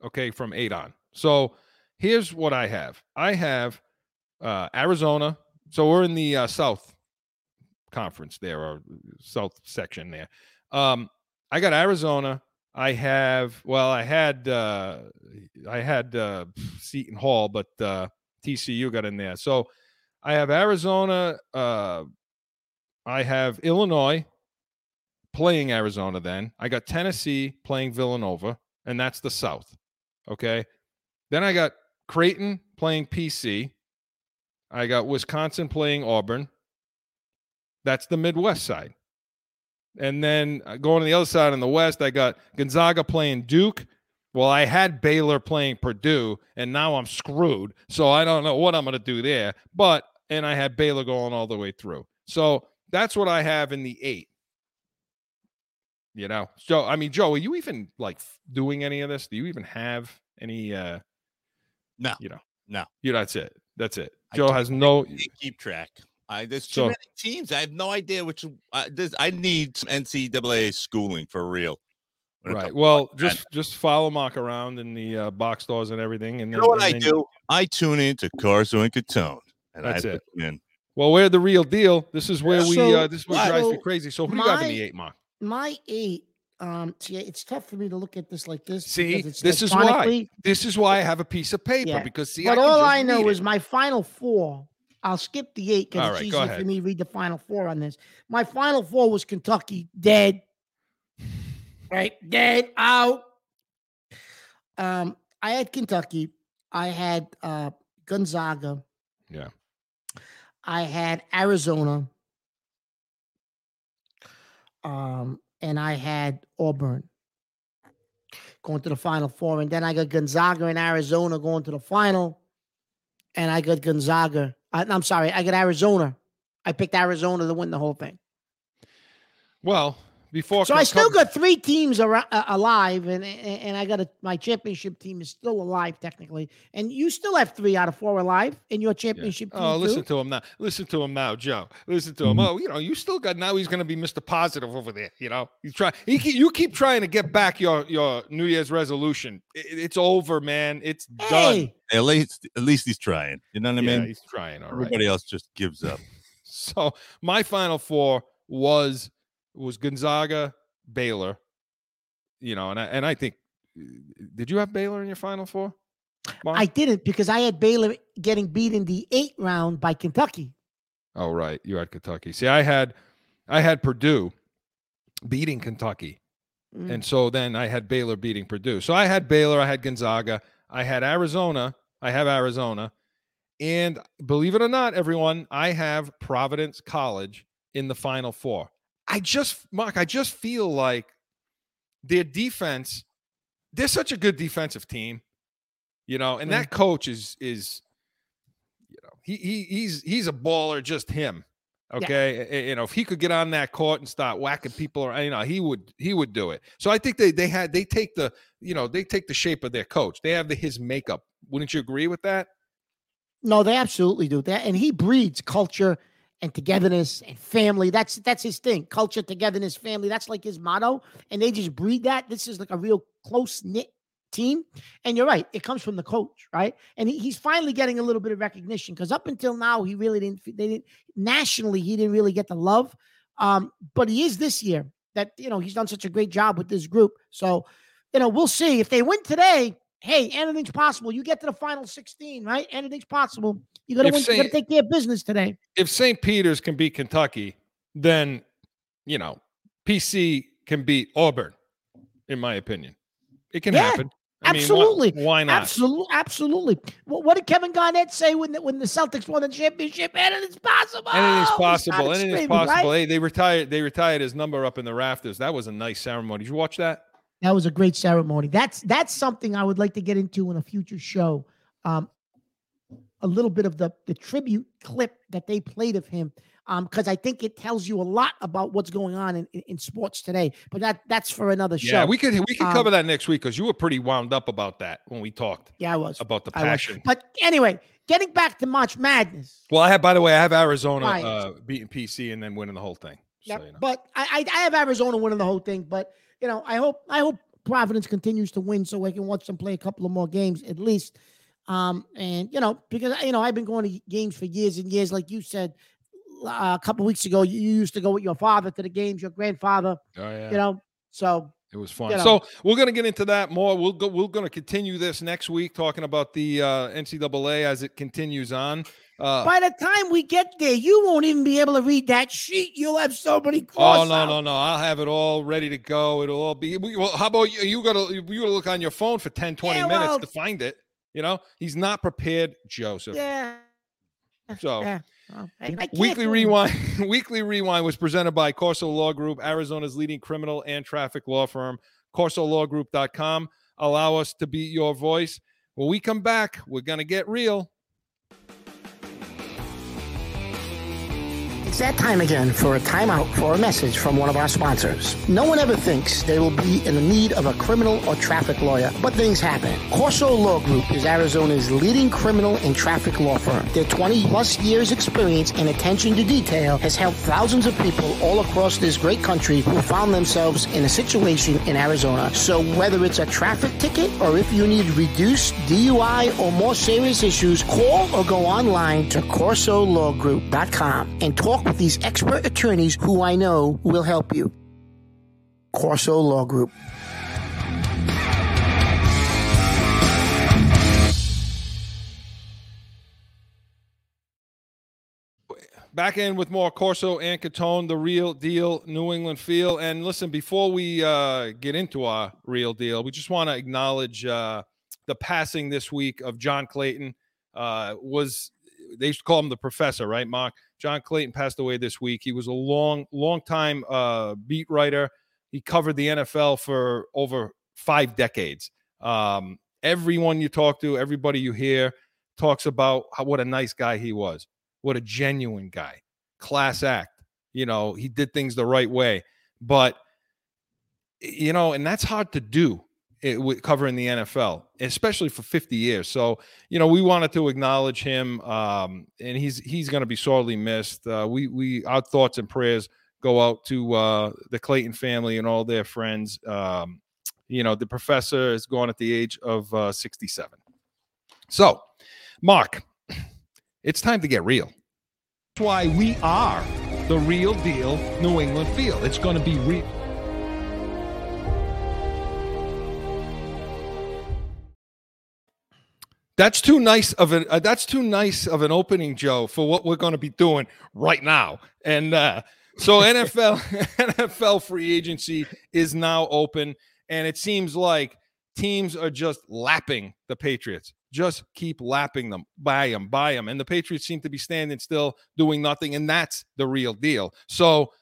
Okay, from eight on. So here's what I have. I have uh, Arizona. So we're in the uh, South Conference there, or South section there. Um, I got Arizona. I have well, I had uh, I had uh, Seton Hall, but uh, TCU got in there. So I have Arizona. Uh, I have Illinois playing Arizona then. I got Tennessee playing Villanova, and that's the South. Okay. Then I got Creighton playing PC. I got Wisconsin playing Auburn. That's the Midwest side. And then uh, going to the other side in the West, I got Gonzaga playing Duke. Well, I had Baylor playing Purdue, and now I'm screwed. So I don't know what I'm going to do there. But, and I had Baylor going all the way through. So that's what I have in the eight. You know, so I mean, Joe, are you even like doing any of this? Do you even have any? uh No. You know, No. You Know, that's it. That's it. Joe has no. keep track. I there's too So- many teams. I have no idea which. Uh, this, I need some NCAA schooling for real. When it Right. Well, and- just just follow Mark around in the uh, box stores and everything, and you then, know what and I then- do? I tune in to Corso and Catone, and That's I it. listen in. Well, we're the real deal. This is where we. So- uh This is what drives me crazy. So who do you have in the eight, Mark? my eight. Um, see, it's tough for me to look at this like this. See, it's this is why. This is why I have a piece of paper Yeah. because see, But I all I know is it. my final four. I'll skip the eight because right, it's go easier for me to read the final four on this. My final four was Kentucky dead, right? Dead out. Um, I had Kentucky. I had uh Gonzaga. Yeah. I had Arizona. Um, and I had Auburn going to the final four. And then I got Gonzaga and Arizona going to the final. And I got Gonzaga. I, I'm sorry, I got Arizona. I picked Arizona to win the whole thing. Well, before. So I still co- got three teams ar- uh, alive, and and and I got a my championship team is still alive technically, and you still have three out of four alive in your championship team. Oh, too? listen to him now. Listen to him now, Joe. Listen to him. Oh, you know, you still got now. He's going to be Mr. Positive over there. You know, you try. He, you keep trying to get back your your New Year's resolution. It- it's over, man. It's done. At least, at least he's trying. You know what I yeah, mean? he's trying. All right. Everybody else just gives up. So my final four was was Gonzaga, Baylor. You know, and I and I think did you have Baylor in your final four? Mark? I didn't because I had Baylor getting beat in the eighth round by Kentucky. Oh, right. You had Kentucky. See, I had I had Purdue beating Kentucky. Mm. And so then I had Baylor beating Purdue. So I had Baylor, I had Gonzaga, I had Arizona, I have Arizona. And believe it or not, everyone, I have Providence College in the final four. I just, Mark, I just feel like their defense, they're such a good defensive team, you know, and that coach is, is, you know, he, he he's he's a baller, just him. Okay, A- you know, if he could get on that court and start whacking people, around, you know, he would he would do it. So I think they they had they take the you know they take the shape of their coach. They have the his makeup. Wouldn't you agree with that? No, they absolutely do that, and he breeds culture and togetherness and family. That's that's his thing. Culture, togetherness, family. That's like his motto, and they just breed that. This is like a real close knit team. And you're right, it comes from the coach, right? And he, he's finally getting a little bit of recognition because up until now, he really didn't. They didn't nationally, he didn't really get the love. Um, but he is this year. That you know, he's done such a great job with this group. So, you know, we'll see if they win today. Hey, anything's possible. You get to the final 16, right? Anything's possible. You win. Saint- take care of business today. If St. Peter's can beat Kentucky, then you know PC can beat Auburn. In my opinion, it can Yeah, happen. I mean, why- absolutely. why, not? Absolutely, absolutely. What, what did Kevin Garnett say when the, when the Celtics won the championship? Anything's possible. Anything is possible. started Anything is possible. right? Hey, they retired. They retired his number up in the rafters. That was a nice ceremony. Did you watch that? That was a great ceremony. That's that's something I would like to get into in a future show. Um, a little bit of the the tribute clip that they played of him, um, because I think it tells you a lot about what's going on in, in, in sports today. But that that's for another show. Yeah, we could we could Um, cover that next week because you were pretty wound up about that when we talked yeah, I was. about the passion. But anyway, getting back to March Madness. Well, I have. By the way, I have Arizona uh, beating PC and then winning the whole thing. So, Yep. you know. But I, I I have Arizona winning the whole thing. But you know, I hope I hope Providence continues to win so I can watch them play a couple of more games at least. Um, and you know, because you know, I've been going to games for years and years, like you said uh, a couple weeks ago. You, used to go with your father to the games, your grandfather. Oh, yeah. You know, so It was fun. you know. So we're gonna get into that more. We'll go. We're gonna continue this next week, talking about the uh, NCAA as it continues on. Uh, by the time we get there, you won't even be able to read that sheet. You'll have so many oh no, no, no! I'll have it all ready to go. It'll all be. Well, how about you? You gotta you gotta look on your phone for 10, 20 Yeah, minutes well- to find it. You know, he's not prepared, Joseph. Yeah. So. yeah. Well, I- I Weekly. Rewind. Weekly Rewind was presented by Corso Law Group, Arizona's leading criminal and traffic law firm. CorsoLawGroup.com. Allow us to be your voice. When we come back, we're gonna get real. That time again for a timeout for a message from one of our sponsors. No one ever thinks they will be in the need of a criminal or traffic lawyer, but things happen. Corso Law Group is Arizona's leading criminal and traffic law firm. Their 20 plus years experience and attention to detail has helped thousands of people all across this great country who found themselves in a situation in Arizona. So whether it's a traffic ticket or if you need reduced DUI or more serious issues, call or go online to CorsoLawGroup.com and talk with these expert attorneys who I know will help you. Corso Law Group. Back in with more Corso and Catone, the real deal New England feel. And listen, before we uh, get into our real deal, we just want to acknowledge uh, the passing this week of John Clayton. Uh, was they used to call him the professor, right, Mark? John Clayton passed away this week. He was a long, long time uh, beat writer. He covered the NFL for over five decades. Um, everyone you talk to, everybody you hear, talks about how, what a nice guy he was. What a genuine guy, class act. You know, he did things the right way. But you know, and that's hard to do it, covering the NFL, especially for 50 years. So, you know, we wanted to acknowledge him, um, and he's he's going to be sorely missed. Uh, we we our thoughts and prayers go out to uh, the Clayton family and all their friends. Um, you know, the professor is gone at the age of uh, 67. So, Mark, it's time to get real. That's why we are the real deal New England Field. It's going to be real. That's too nice of an uh, that's too nice of an opening, Joe, for what we're going to be doing right now. And uh, so NFL NFL free agency is now open, and it seems like teams are just lapping the Patriots. Just keep lapping them, buy them, buy them, and the Patriots seem to be standing still, doing nothing, and that's the real deal. So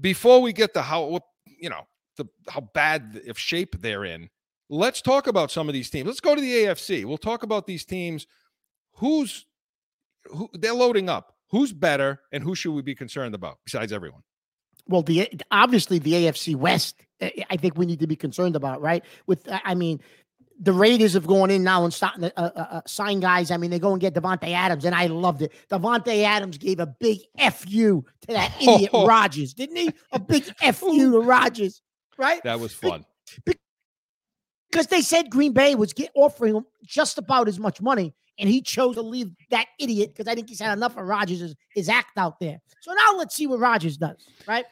before we get to how you know the how bad of shape they're in, let's talk about some of these teams. Let's go to the AFC. We'll talk about these teams. Who's who they're loading up. Who's better and who should we be concerned about besides everyone? Well, the obviously the AFC West, I I think we need to be concerned about, right? With I mean, the Raiders have gone in now and starting to uh, uh, uh, sign guys. I mean, they go and get Davante Adams, and I loved it. Davante Adams gave a big fu to that idiot Oh. Rodgers, didn't he? A big fu to Rodgers, right? That was Be- fun. Because they said Green Bay was get, offering him just about as much money, and he chose to leave that idiot because I think he's had enough of Rodgers' his act out there. So now let's see what Rodgers does, right?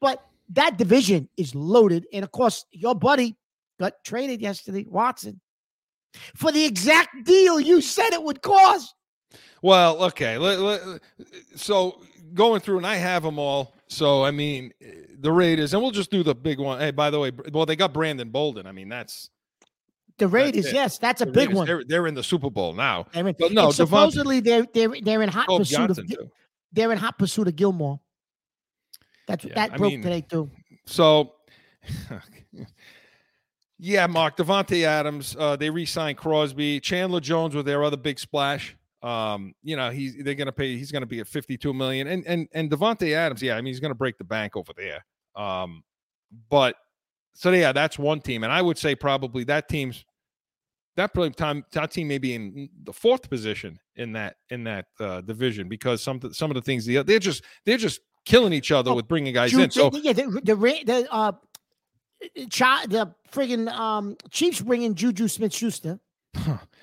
But that division is loaded, and of course, your buddy got traded yesterday, Watson, for the exact deal you said it would cost. Well, okay. So going through, and I have them all. So I mean, the Raiders, and we'll just do the big one. Hey, by the way, well, they got Brandon Bolden. I mean, that's The Raiders, it. yes, that's a the big Raiders, one. They're, they're in the Super Bowl now. I mean, But no, Davante- supposedly they're they're they're in hot Kobe pursuit Johnson of too. they're in hot pursuit of Gilmore. That's Yeah, that I broke mean- today too. So, yeah, Mark Davante Adams. Uh, they re-signed Crosby, Chandler Jones with their other big splash. Um, you know, he's they're gonna pay. He's gonna be at fifty-two million, and and and Davante Adams. Yeah, I mean, he's gonna break the bank over there. Um, but so yeah, that's one team, and I would say probably that team's that probably time that team may be in the fourth position in that in that uh, division because some some of the things they're just they're just killing each other Oh, with bringing guys in. So yeah, the the, the uh, chi- the friggin' um Chiefs bringing Juju Smith Schuster.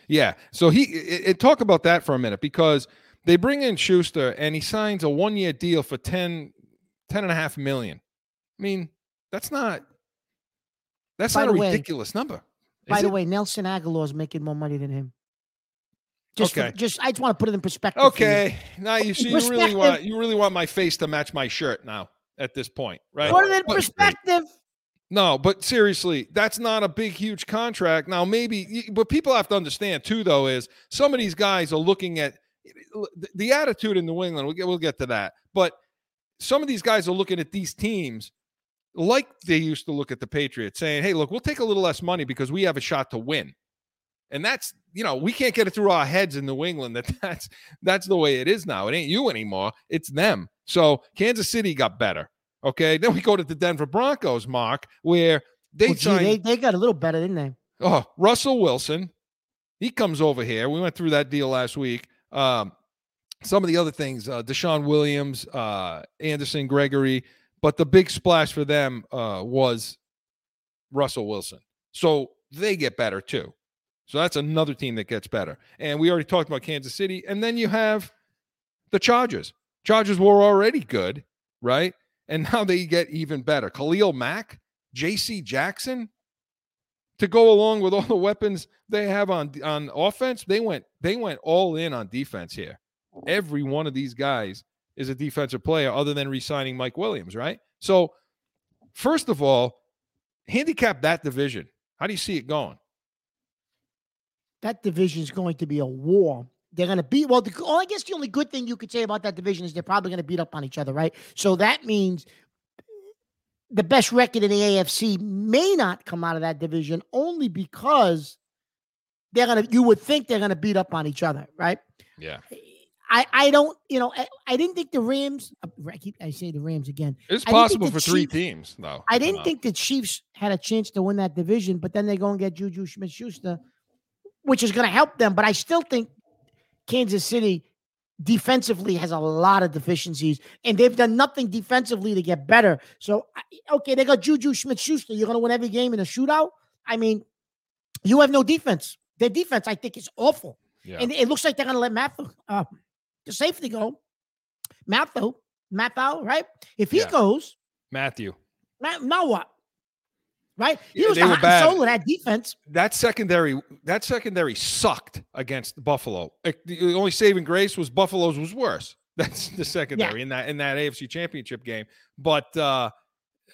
Yeah. So he it, it- talk about that for a minute because they bring in Schuster and he signs a one year deal for 10, 10 and a half million. I mean, that's not that's By not a way- ridiculous number. By the it? way, Nelson Agholor is making more money than him. Just, for- just I just want to put it in perspective. Okay. Now you see you really want you really want my face to match my shirt now at this point, right? Put it in But- perspective. No, but seriously, that's not a big, huge contract. Now, maybe, but people have to understand too, though, is some of these guys are looking at the- the attitude in New England. We'll get, we'll get to that. But some of these guys are looking at these teams like they used to look at the Patriots, saying, hey, look, we'll take a little less money because we have a shot to win. And that's, you know, we can't get it through our heads in New England that that's that's the way it is now. It ain't you anymore. It's them. So Kansas City got better. Okay. Then we go to the Denver Broncos, Mark, where they Well, gee, they, they got a little better, didn't they? oh Russell Wilson. He comes over here. We went through that deal last week. Um, some of the other things, uh, Deshaun Williams, uh, Anderson, Gregory, but the big splash for them uh, was Russell Wilson. So they get better too. So that's another team that gets better. And we already talked about Kansas City. And then you have the Chargers. Chargers were already good, right? And now they get even better. Khalil Mack, JC Jackson, to go along with all the weapons they have on on offense, they went they went all in on defense here. Every one of these guys is a defensive player other than re-signing Mike Williams, right? So first of all, handicap that division. How do you see it going? That division is going to be a war. They're going to beat. Well, the, well, I guess the only good thing you could say about that division is they're probably going to beat up on each other, right? So that means the best record in the AFC may not come out of that division only because they're going to. You would think they're going to beat up on each other, right? Yeah. I I don't you know I, I didn't think the Rams. uh, I keep I say the Rams again. It's I didn't think possible for three teams, though. I didn't think the Chiefs had a chance to win that division, but then they go and get Juju Smith Schuster, which is going to help them. But I still think Kansas City defensively has a lot of deficiencies, and they've done nothing defensively to get better. So, okay, they got Juju Smith Schuster. You're going to win every game in a shootout? I mean, you have no defense. Their defense, I think, is awful. Yeah. And it looks like they're going to let Matthew, uh, the safety go. Matthew, Matthew, right? If he Yeah. goes, Matthew. now, now what? Right? He Yeah, was they the were bad. soul of that defense. that secondary that secondary sucked against Buffalo. The only saving grace was Buffalo's was worse. That's the secondary in that in that AFC Championship game. But uh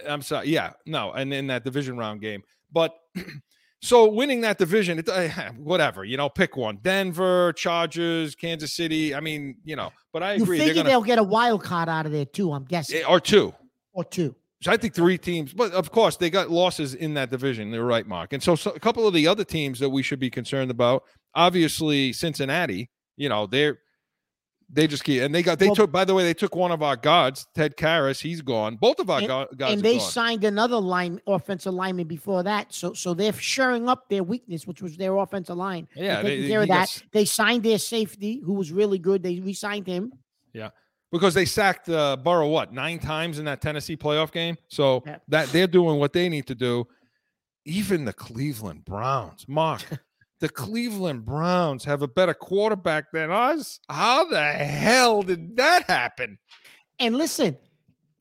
I'm sorry, yeah, no, and in that division round game. But so winning that division, it, uh, whatever, you know, pick one: Denver, Chargers, Kansas City. I mean, you know, but I You agree figure they're they'll get a wild card out of there too, I'm guessing. or two. or two. So I think three teams, but of course they got losses in that division. They're right, Mark. And so, so a couple of the other teams that we should be concerned about, obviously Cincinnati. You know they're they just keep and they got they Well- took. By the way, they took one of our guards, Ted Karras. He's gone. Both of our And- guards and they signed another line offensive lineman before that. So so they're shoring up their weakness, which was their offensive line. They're yeah, taking they, care of got. They signed their safety, who was really good. They re-signed him. Yeah. Because they sacked uh, Burrow what nine times in that Tennessee playoff game. So Yeah. that they're doing what they need to do. Even the Cleveland Browns, Mark, the Cleveland Browns have a better quarterback than us. How the hell did that happen? And listen,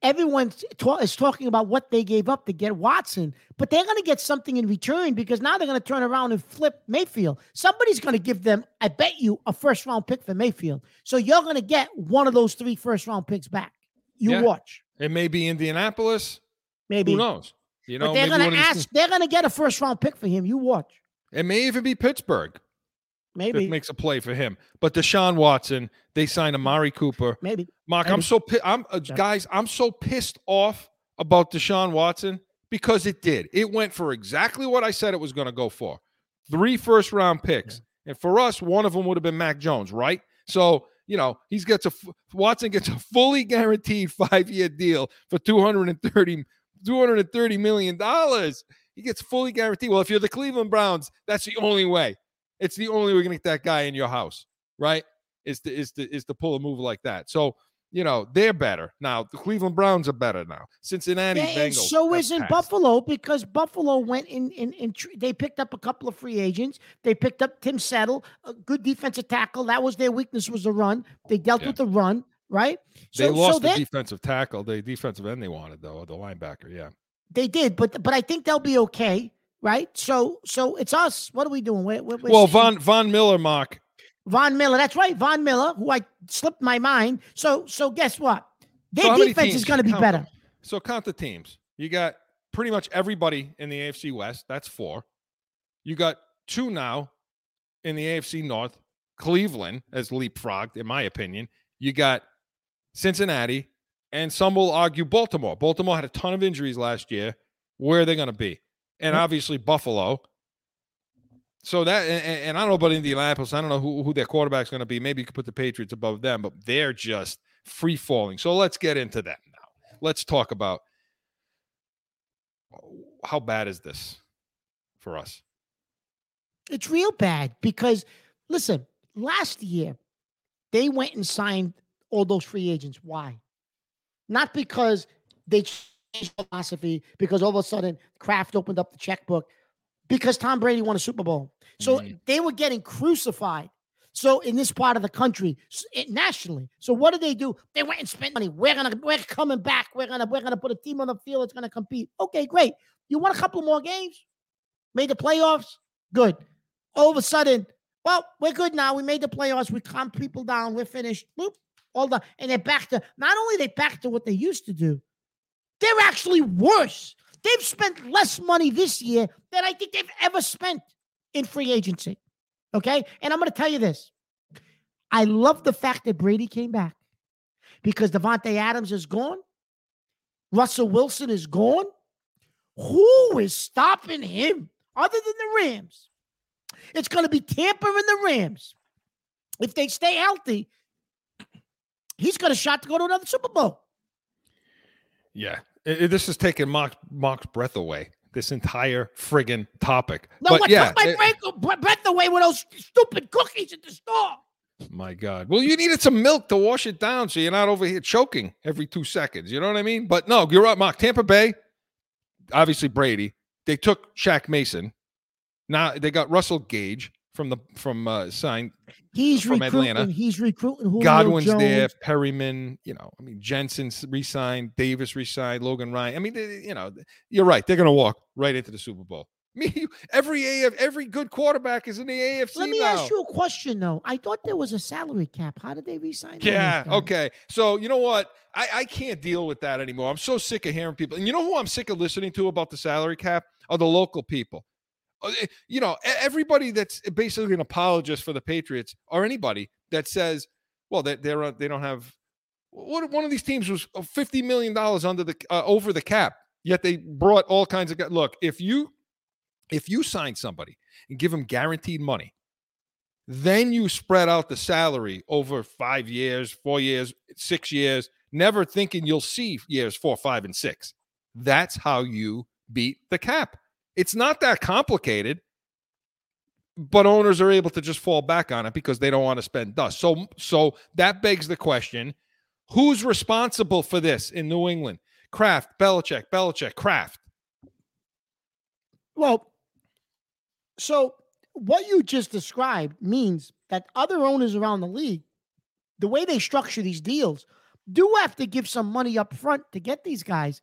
everyone ta- is talking about what they gave up to get Watson, but they're going to get something in return because now they're going to turn around and flip Mayfield. Somebody's going to give them, I bet you, a first round pick for Mayfield. So you're going to get one of those three first round picks back. You Yeah. watch, It may be Indianapolis. maybe. Who knows? You know, but they're going to ask. They're going to get a first round pick for him. You watch, It may even be Pittsburgh maybe, that makes a play for him. But Deshaun Watson, they signed Amari Cooper. maybe. Mark, I'm so I'm uh, Yeah. guys, I'm so pissed off about Deshaun Watson because it did. It went for exactly what I said it was going to go for. Three first round picks. And for us, one of them would have been Mac Jones, right? So, you know, he's gets a Watson gets a fully guaranteed 5-year deal for 230 230 million dollars. He gets fully guaranteed. Well, if you're the Cleveland Browns, that's the only way. It's the only way we're going to get that guy in your house, right? Is to is to is to pull a move like that. So you know they're better now. The Cleveland Browns are better now. Cincinnati Yeah, and Bengals. so isn't passed. Buffalo because Buffalo went in in, in they picked up a couple of free agents. They picked up Tim Settle, a good defensive tackle. That was their weakness was the run. They dealt Yeah. with the run, right? They So, lost so the defensive tackle, the defensive end they wanted though, the linebacker. Yeah, they did, but but I think they'll be okay, right? So so it's us. What are we doing? We're, we're, well, Von Von Miller, Mark. Von Miller. That's right, Von Miller, who I slipped my mind. So so guess what? Their So defense is going to be Count better. So count the teams. You got pretty much everybody in the AFC West. That's four. You got two now in the AFC North. Cleveland has leapfrogged, in my opinion. You got Cincinnati, and some will argue Baltimore. Baltimore had a ton of injuries last year. Where are they going to be? And mm-hmm. obviously Buffalo. So that, and, and- and I don't know about Indianapolis. I don't know who, who their quarterback's going to be. Maybe you could put the Patriots above them, but they're just free falling. So let's get into that now. Let's talk about how bad is this for us? It's real bad because listen, last year they went and signed all those free agents. Why? Not because they changed philosophy, because all of a sudden Kraft opened up the checkbook, because Tom Brady won a Super Bowl. So Mhm. they were getting crucified. So in this part of the country, it- nationally. So what did they do? They went and spent money. We're gonna we're coming back. We're gonna we're gonna put a team on the field that's gonna compete. Okay, great. You won a couple more games, made the playoffs. Good. All of a sudden, well, we're good now. We made the playoffs. We calmed people down. We're finished. Boop. All the and they're back to not only they back to what they used to do, they're actually worse. They've spent less money this year than I think they've ever spent in free agency. Okay. And I'm going to tell you this I love the fact that Brady came back because Davante Adams is gone. Russell Wilson is gone. Who is stopping him other than the Rams? It's going to be Tampa and the Rams. If they stay healthy, he's got a shot to go to another Super Bowl. Yeah, I- I- this is taking Mark Mark's breath away. This entire friggin' topic. No, but what yeah, took my it- break, breath away with those stupid cookies at the store? My God. Well, you needed some milk to wash it down so you're not over here choking every two seconds. You know what I mean? But no, you're right, Mark. Tampa Bay, obviously Brady. They took Shaq Mason. Now they got Russell Gage from the from uh signed. He's From recruiting. Atlanta. He's recruiting. Julio Godwin's Jones. there, Perryman, you know, I mean Jensen's resigned, Davis resigned, Logan Ryan. I mean, they- you know, you're right. They're gonna walk right into the Super Bowl. I mean, you- every AF, every good quarterback is in the AFC Let me now. ask you a question though. I thought there was a salary cap. How did they resign? Yeah. Okay. So you know what? I, I can't deal with that anymore. I'm so sick of hearing people. And you know who I'm sick of listening to about the salary cap? Are the local people. Uh, eh, You know, everybody that's basically an apologist for the Patriots or anybody that says, well, they, they're they don't have. What one of these teams was uh, fifty million dollars under the uh, over the cap, yet they brought all kinds of. Look, if you if you sign somebody and give them guaranteed money, then you spread out the salary over five years, four years, six years, never thinking you'll see years four, five, and six. That's how you beat the cap. It's not that complicated, but owners are able to just fall back on it because they don't want to spend dust. So, so that begs the question: Who's responsible for this in New England? Kraft, Belichick, Belichick, Kraft. Well, so what you just described means that other owners around the league, the way they structure these deals, do have to give some money up front to get these guys.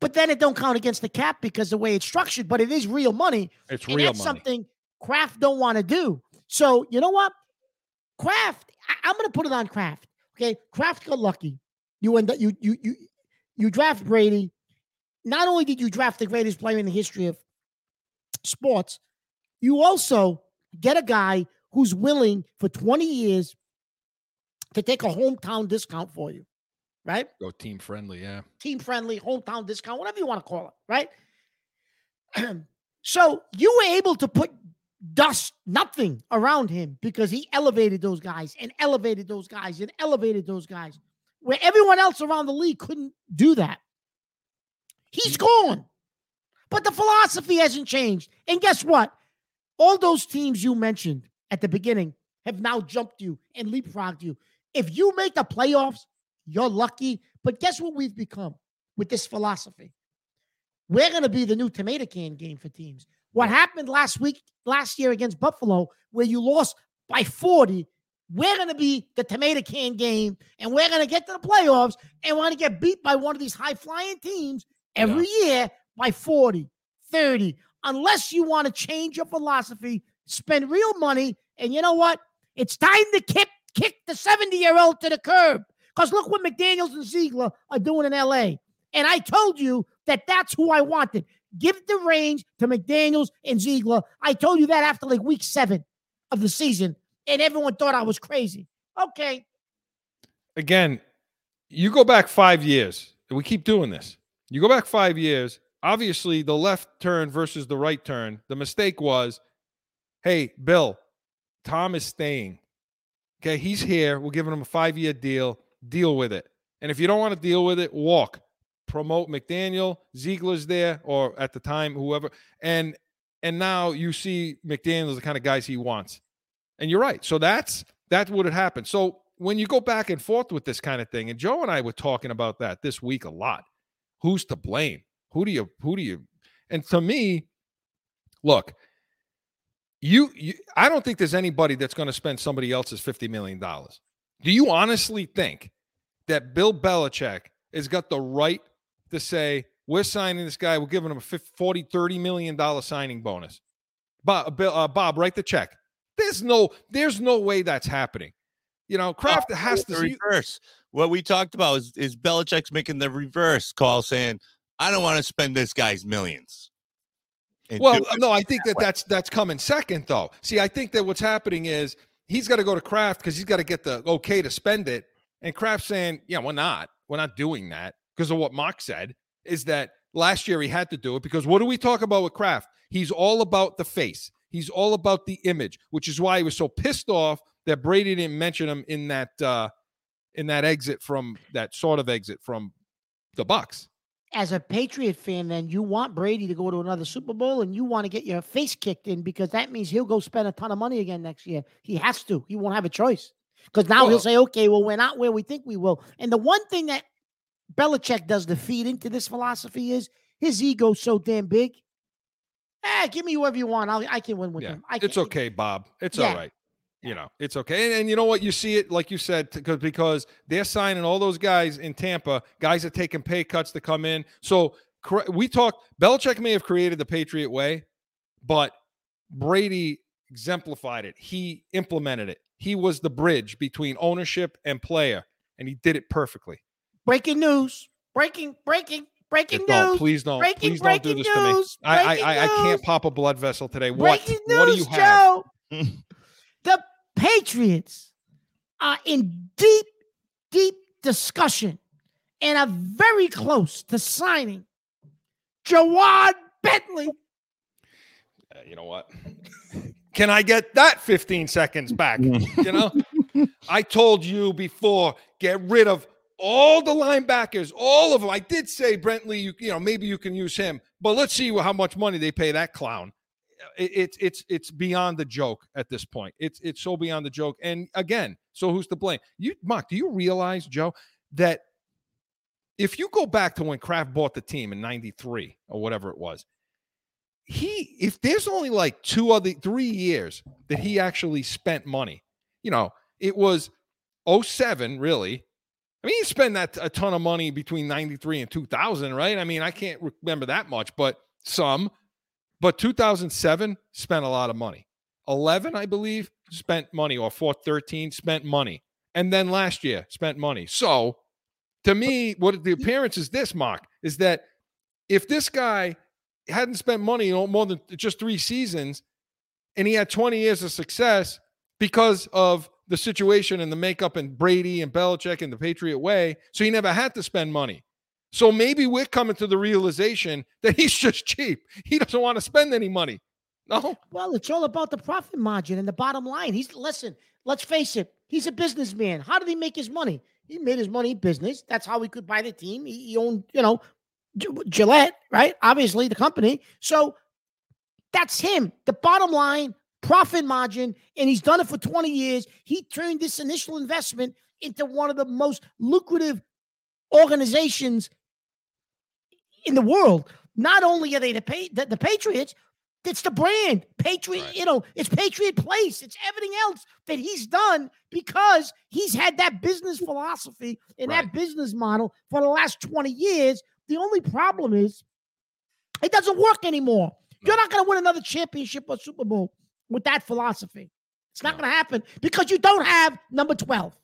But then it don't count against the cap because the way it's structured, but it is real money. It's and real that's money. something Kraft don't want to do. So you know what? Kraft, I, am gonna put it on Kraft. Okay. Kraft got lucky. You end up you you you you draft Brady. Not only did you draft the greatest player in the history of sports, you also get a guy who's willing for 20 years to take a hometown discount for you, right? Go team friendly, yeah. team friendly, hometown discount, whatever you want to call it, right? so you were able to put dust, nothing around him because he elevated those guys and elevated those guys and elevated those guys where everyone else around the league couldn't do that. He's mm-hmm. gone. But the philosophy hasn't changed. And guess what? All those teams you mentioned at the beginning have now jumped you and leapfrogged you. If you make the playoffs, you're lucky. But guess what we've become with this philosophy? We're going to be the new tomato can game for teams. What happened last week, last year against Buffalo, where you lost by 40, we're going to be the tomato can game and we're going to get to the playoffs and we're going to get beat by one of these high flying teams every year by 40, 30. Unless you want to change your philosophy, spend real money. And you know what? It's time to kick, kick the 70 year old to the curb. Because look what McDaniels and Ziegler are doing in LA. And I told you that that's who I wanted. Give the range to McDaniels and Ziegler. I told you that after like week seven of the season, and everyone thought I was crazy. Okay. again, you go back five years. We keep doing this. You go back five years. Obviously, the left turn versus the right turn. The mistake was, hey, Bill, Tom is staying. Okay, he's here. We're giving him a five-year deal. Deal with it. And if you don't want to deal with it, walk. Promote McDaniel. Ziegler's there, or at the time, whoever. And and now you see McDaniel's the kind of guys he wants. And you're right. So that's that's what had happened. So when you go back and forth with this kind of thing, and Joe and I were talking about that this week a lot. Who's to blame? Who do you who do you and to me, look, you, you I don't think there's anybody that's going to spend somebody else's 50 million dollars. Do you honestly think that Bill Belichick has got the right to say, we're signing this guy, we're giving him a 50, 40, 30 million dollar signing bonus? Bob, uh, Bob, write the check. There's no, there's no way that's happening. You know, Kraft has to. see- reverse. What we talked about is, is Belichick's making the reverse call, saying, "I don't want to spend this guy's millions. Well, no, I think that way. that's that's coming second though. See, I think that what's happening is he's got to go to Kraft because he's got to get the okay to spend it, and Kraft saying, "Yeah, we're not, we're not doing that because of what Mark said." Is that last year he had to do it because what do we talk about with Kraft? He's all about the face. He's all about the image, which is why he was so pissed off that Brady didn't mention him in that uh in that exit from that sort of exit from the Bucs. As a Patriot fan, then you want Brady to go to another Super Bowl and you want to get your face kicked in because that means he'll go spend a ton of money again next year. He has to. He won't have a choice. Because now Well- he'll say, okay, well, we're not where we think we will. And the one thing that Belichick does to feed into this philosophy is his ego's so damn big. Eh, give me whoever you want. I'll, I can win with Yeah, him. I it's okay, Bob. It's Yeah. all right. You know, it's okay. And, and you know what? You see it, like you said, because because they're signing all those guys in Tampa. Guys are taking pay cuts to come in. So cor- we talked. Belichick may have created the Patriot way, but Brady exemplified it. He implemented it. He was the bridge between ownership and player, and he did it perfectly. Breaking news. Breaking, breaking, breaking No, news. please don't. breaking- please don't do breaking this to me. I, I, breaking I, I can't pop a blood vessel today. What? Breaking what do you have? Joe. the Patriots are in deep, deep discussion and are very close to signing Ja'Whaun Bentley. Uh, you know what? Can I get that 15 seconds back? you know, I told you before, get rid of all the linebackers, all of them. I did say Brentley, you, you know, maybe you can use him, but let's see how much money they pay that clown. It, it's it's it's beyond the joke at this point. It's it's so beyond the joke. And again, so who's to blame? You, Mark, do you realize, Joe, that if you go back to when Kraft bought the team in '93 or whatever it was, he if there's only like two other three years that he actually spent money you know it was 07 really. I mean he spent that a ton of money between 93 and 2000 right? I mean i can't remember that much but some. But 2007 spent a lot of money. 11 i believe spent money or 413 spent money. And then last year spent money. So to me what the appearance is this mark is that if this guy hadn't spent money on more than just three seasons and he had 20 years of success because of the situation and the makeup and Brady and Belichick and the Patriot way. So he never had to spend money. So maybe we're coming to the realization that he's just cheap. He doesn't want to spend any money. No, Well, it's all about the profit margin and the bottom line. He's listen, let's face it, he's a businessman. How did he make his money? He made his money business. That's how he could buy the team. He, he owned, you know, Gillette, right? Obviously, the company. So that's him. The bottom line, profit margin, and he's done it for 20 years. He turned this initial investment into one of the most lucrative organizations in the world. Not only are they the, pa- the, the Patriots, it's the brand. Patriot, Right. you know, it's Patriot Place. It's everything else that he's done because he's had that business philosophy and Right. that business model for the last 20 years. The only problem is it doesn't work anymore. You're not going to win another championship or Super Bowl with that philosophy. It's not No. going to happen because you don't have number 12.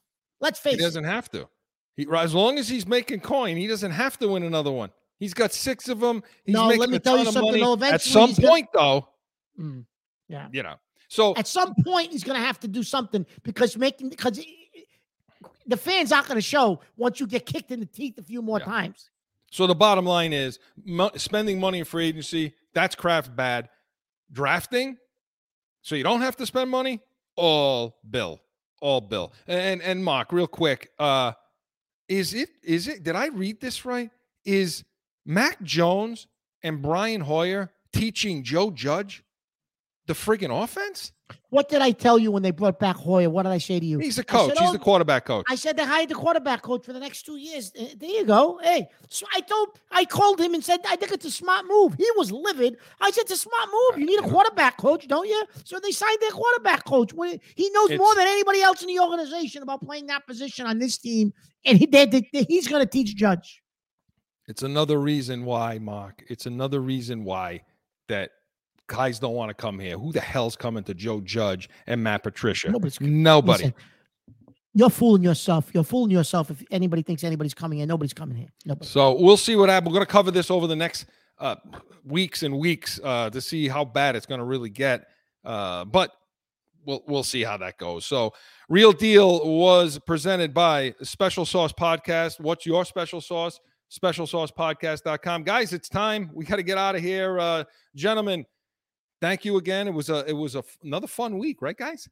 Let's face it. He doesn't have to. He, as long as he's making coin, he doesn't have to win another one. He's got six of them. He's No, let me a tell you something, money. though, At some he's gonna- point, though, Mm, yeah. you know. So At some point, he's going to have to do something because making because the fans aren't going to show once you get kicked in the teeth a few more Yeah. times. So the bottom line is mo- spending money in free agency, that's Kraft bad. Drafting, so you don't have to spend money, all bill. All bill. And and Mark, real quick, uh is it is it did I read this right? Is Mac Jones and Brian Hoyer teaching Joe Judge the friggin' offense? What did I tell you when they brought back Hoyer? What did I say to you? He's the I said, coach. He's "Oh, the quarterback coach. I said they hired the quarterback coach for the next two years. Uh, There you go. Hey, so I told, I called him and said, I think it's a smart move. He was livid. I said, it's a smart move. You need a quarterback coach, don't you? So they signed their quarterback coach. He knows more than anybody else in the organization about playing that position on this team, and he, they, they- he's going to teach Judge. It's another reason why, Mark. It's another reason why that guys don't want to come here. Who the hell's coming to Joe Judge and Matt Patricia? Nobody's Nobody. Listen, you're fooling yourself. You're fooling yourself if anybody thinks anybody's coming here. Nobody's coming here. Nobody. So we'll see what happens. We're going to cover this over the next uh, weeks and weeks uh, to see how bad it's going to really get. Uh, but we'll we'll see how that goes. So, Real Deal was presented by Special Sauce Podcast. What's your special sauce? SpecialSaucePodcast.com. Guys, it's time. We got to get out of here, uh, gentlemen. Thank you again. It was a it was a f- another fun week, right, guys?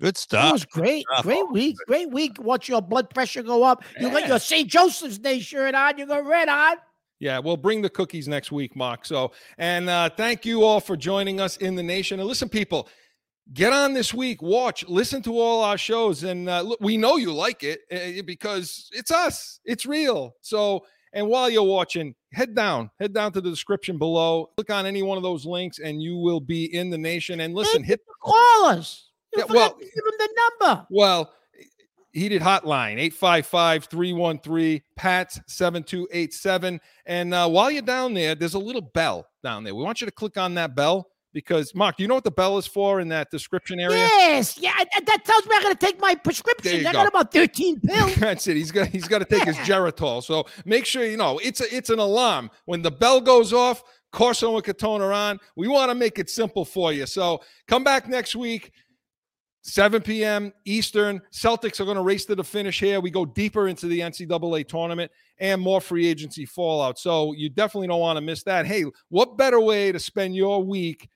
Good stuff. It was great. stuff. Great week. Great week. Watch your blood pressure go up. You got your St. Joseph's Day shirt on. You got red on. Yeah, we'll bring the cookies next week, Mark. So, and uh, thank you all for joining us in the nation. And listen, people, get on this week, watch, listen to all our shows, and uh, look, we know you like it uh, because it's us, it's real. So, and while you're watching, head down, head down to the description below, click on any one of those links, and you will be in the nation. And listen, hit the Call us. You Yeah, well- give him the number. well, heated hotline 855-313 pat7287 and uh, while you're down there there's a little bell down there we want you to click on that bell because mark do you know what the bell is for in that description area Yes. Yeah. That, tells me I got to take my prescription. I go. got about 13 pills. that's it he's got he's got to take his geritol so make sure you know it's a, it's an alarm when the bell goes off corso and catone are on we want to make it simple for you so come back next week 7 p.m. Eastern. Celtics are going to race to the finish here. We go deeper into the NCAA tournament and more free agency fallout. So you definitely don't want to miss that. Hey, what better way to spend your week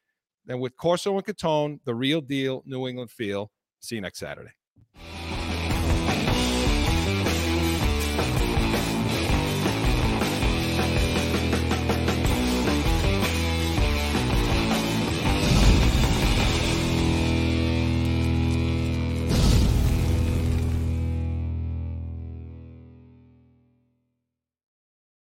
than with Corso and Catone, the real deal New England feel? See you next Saturday.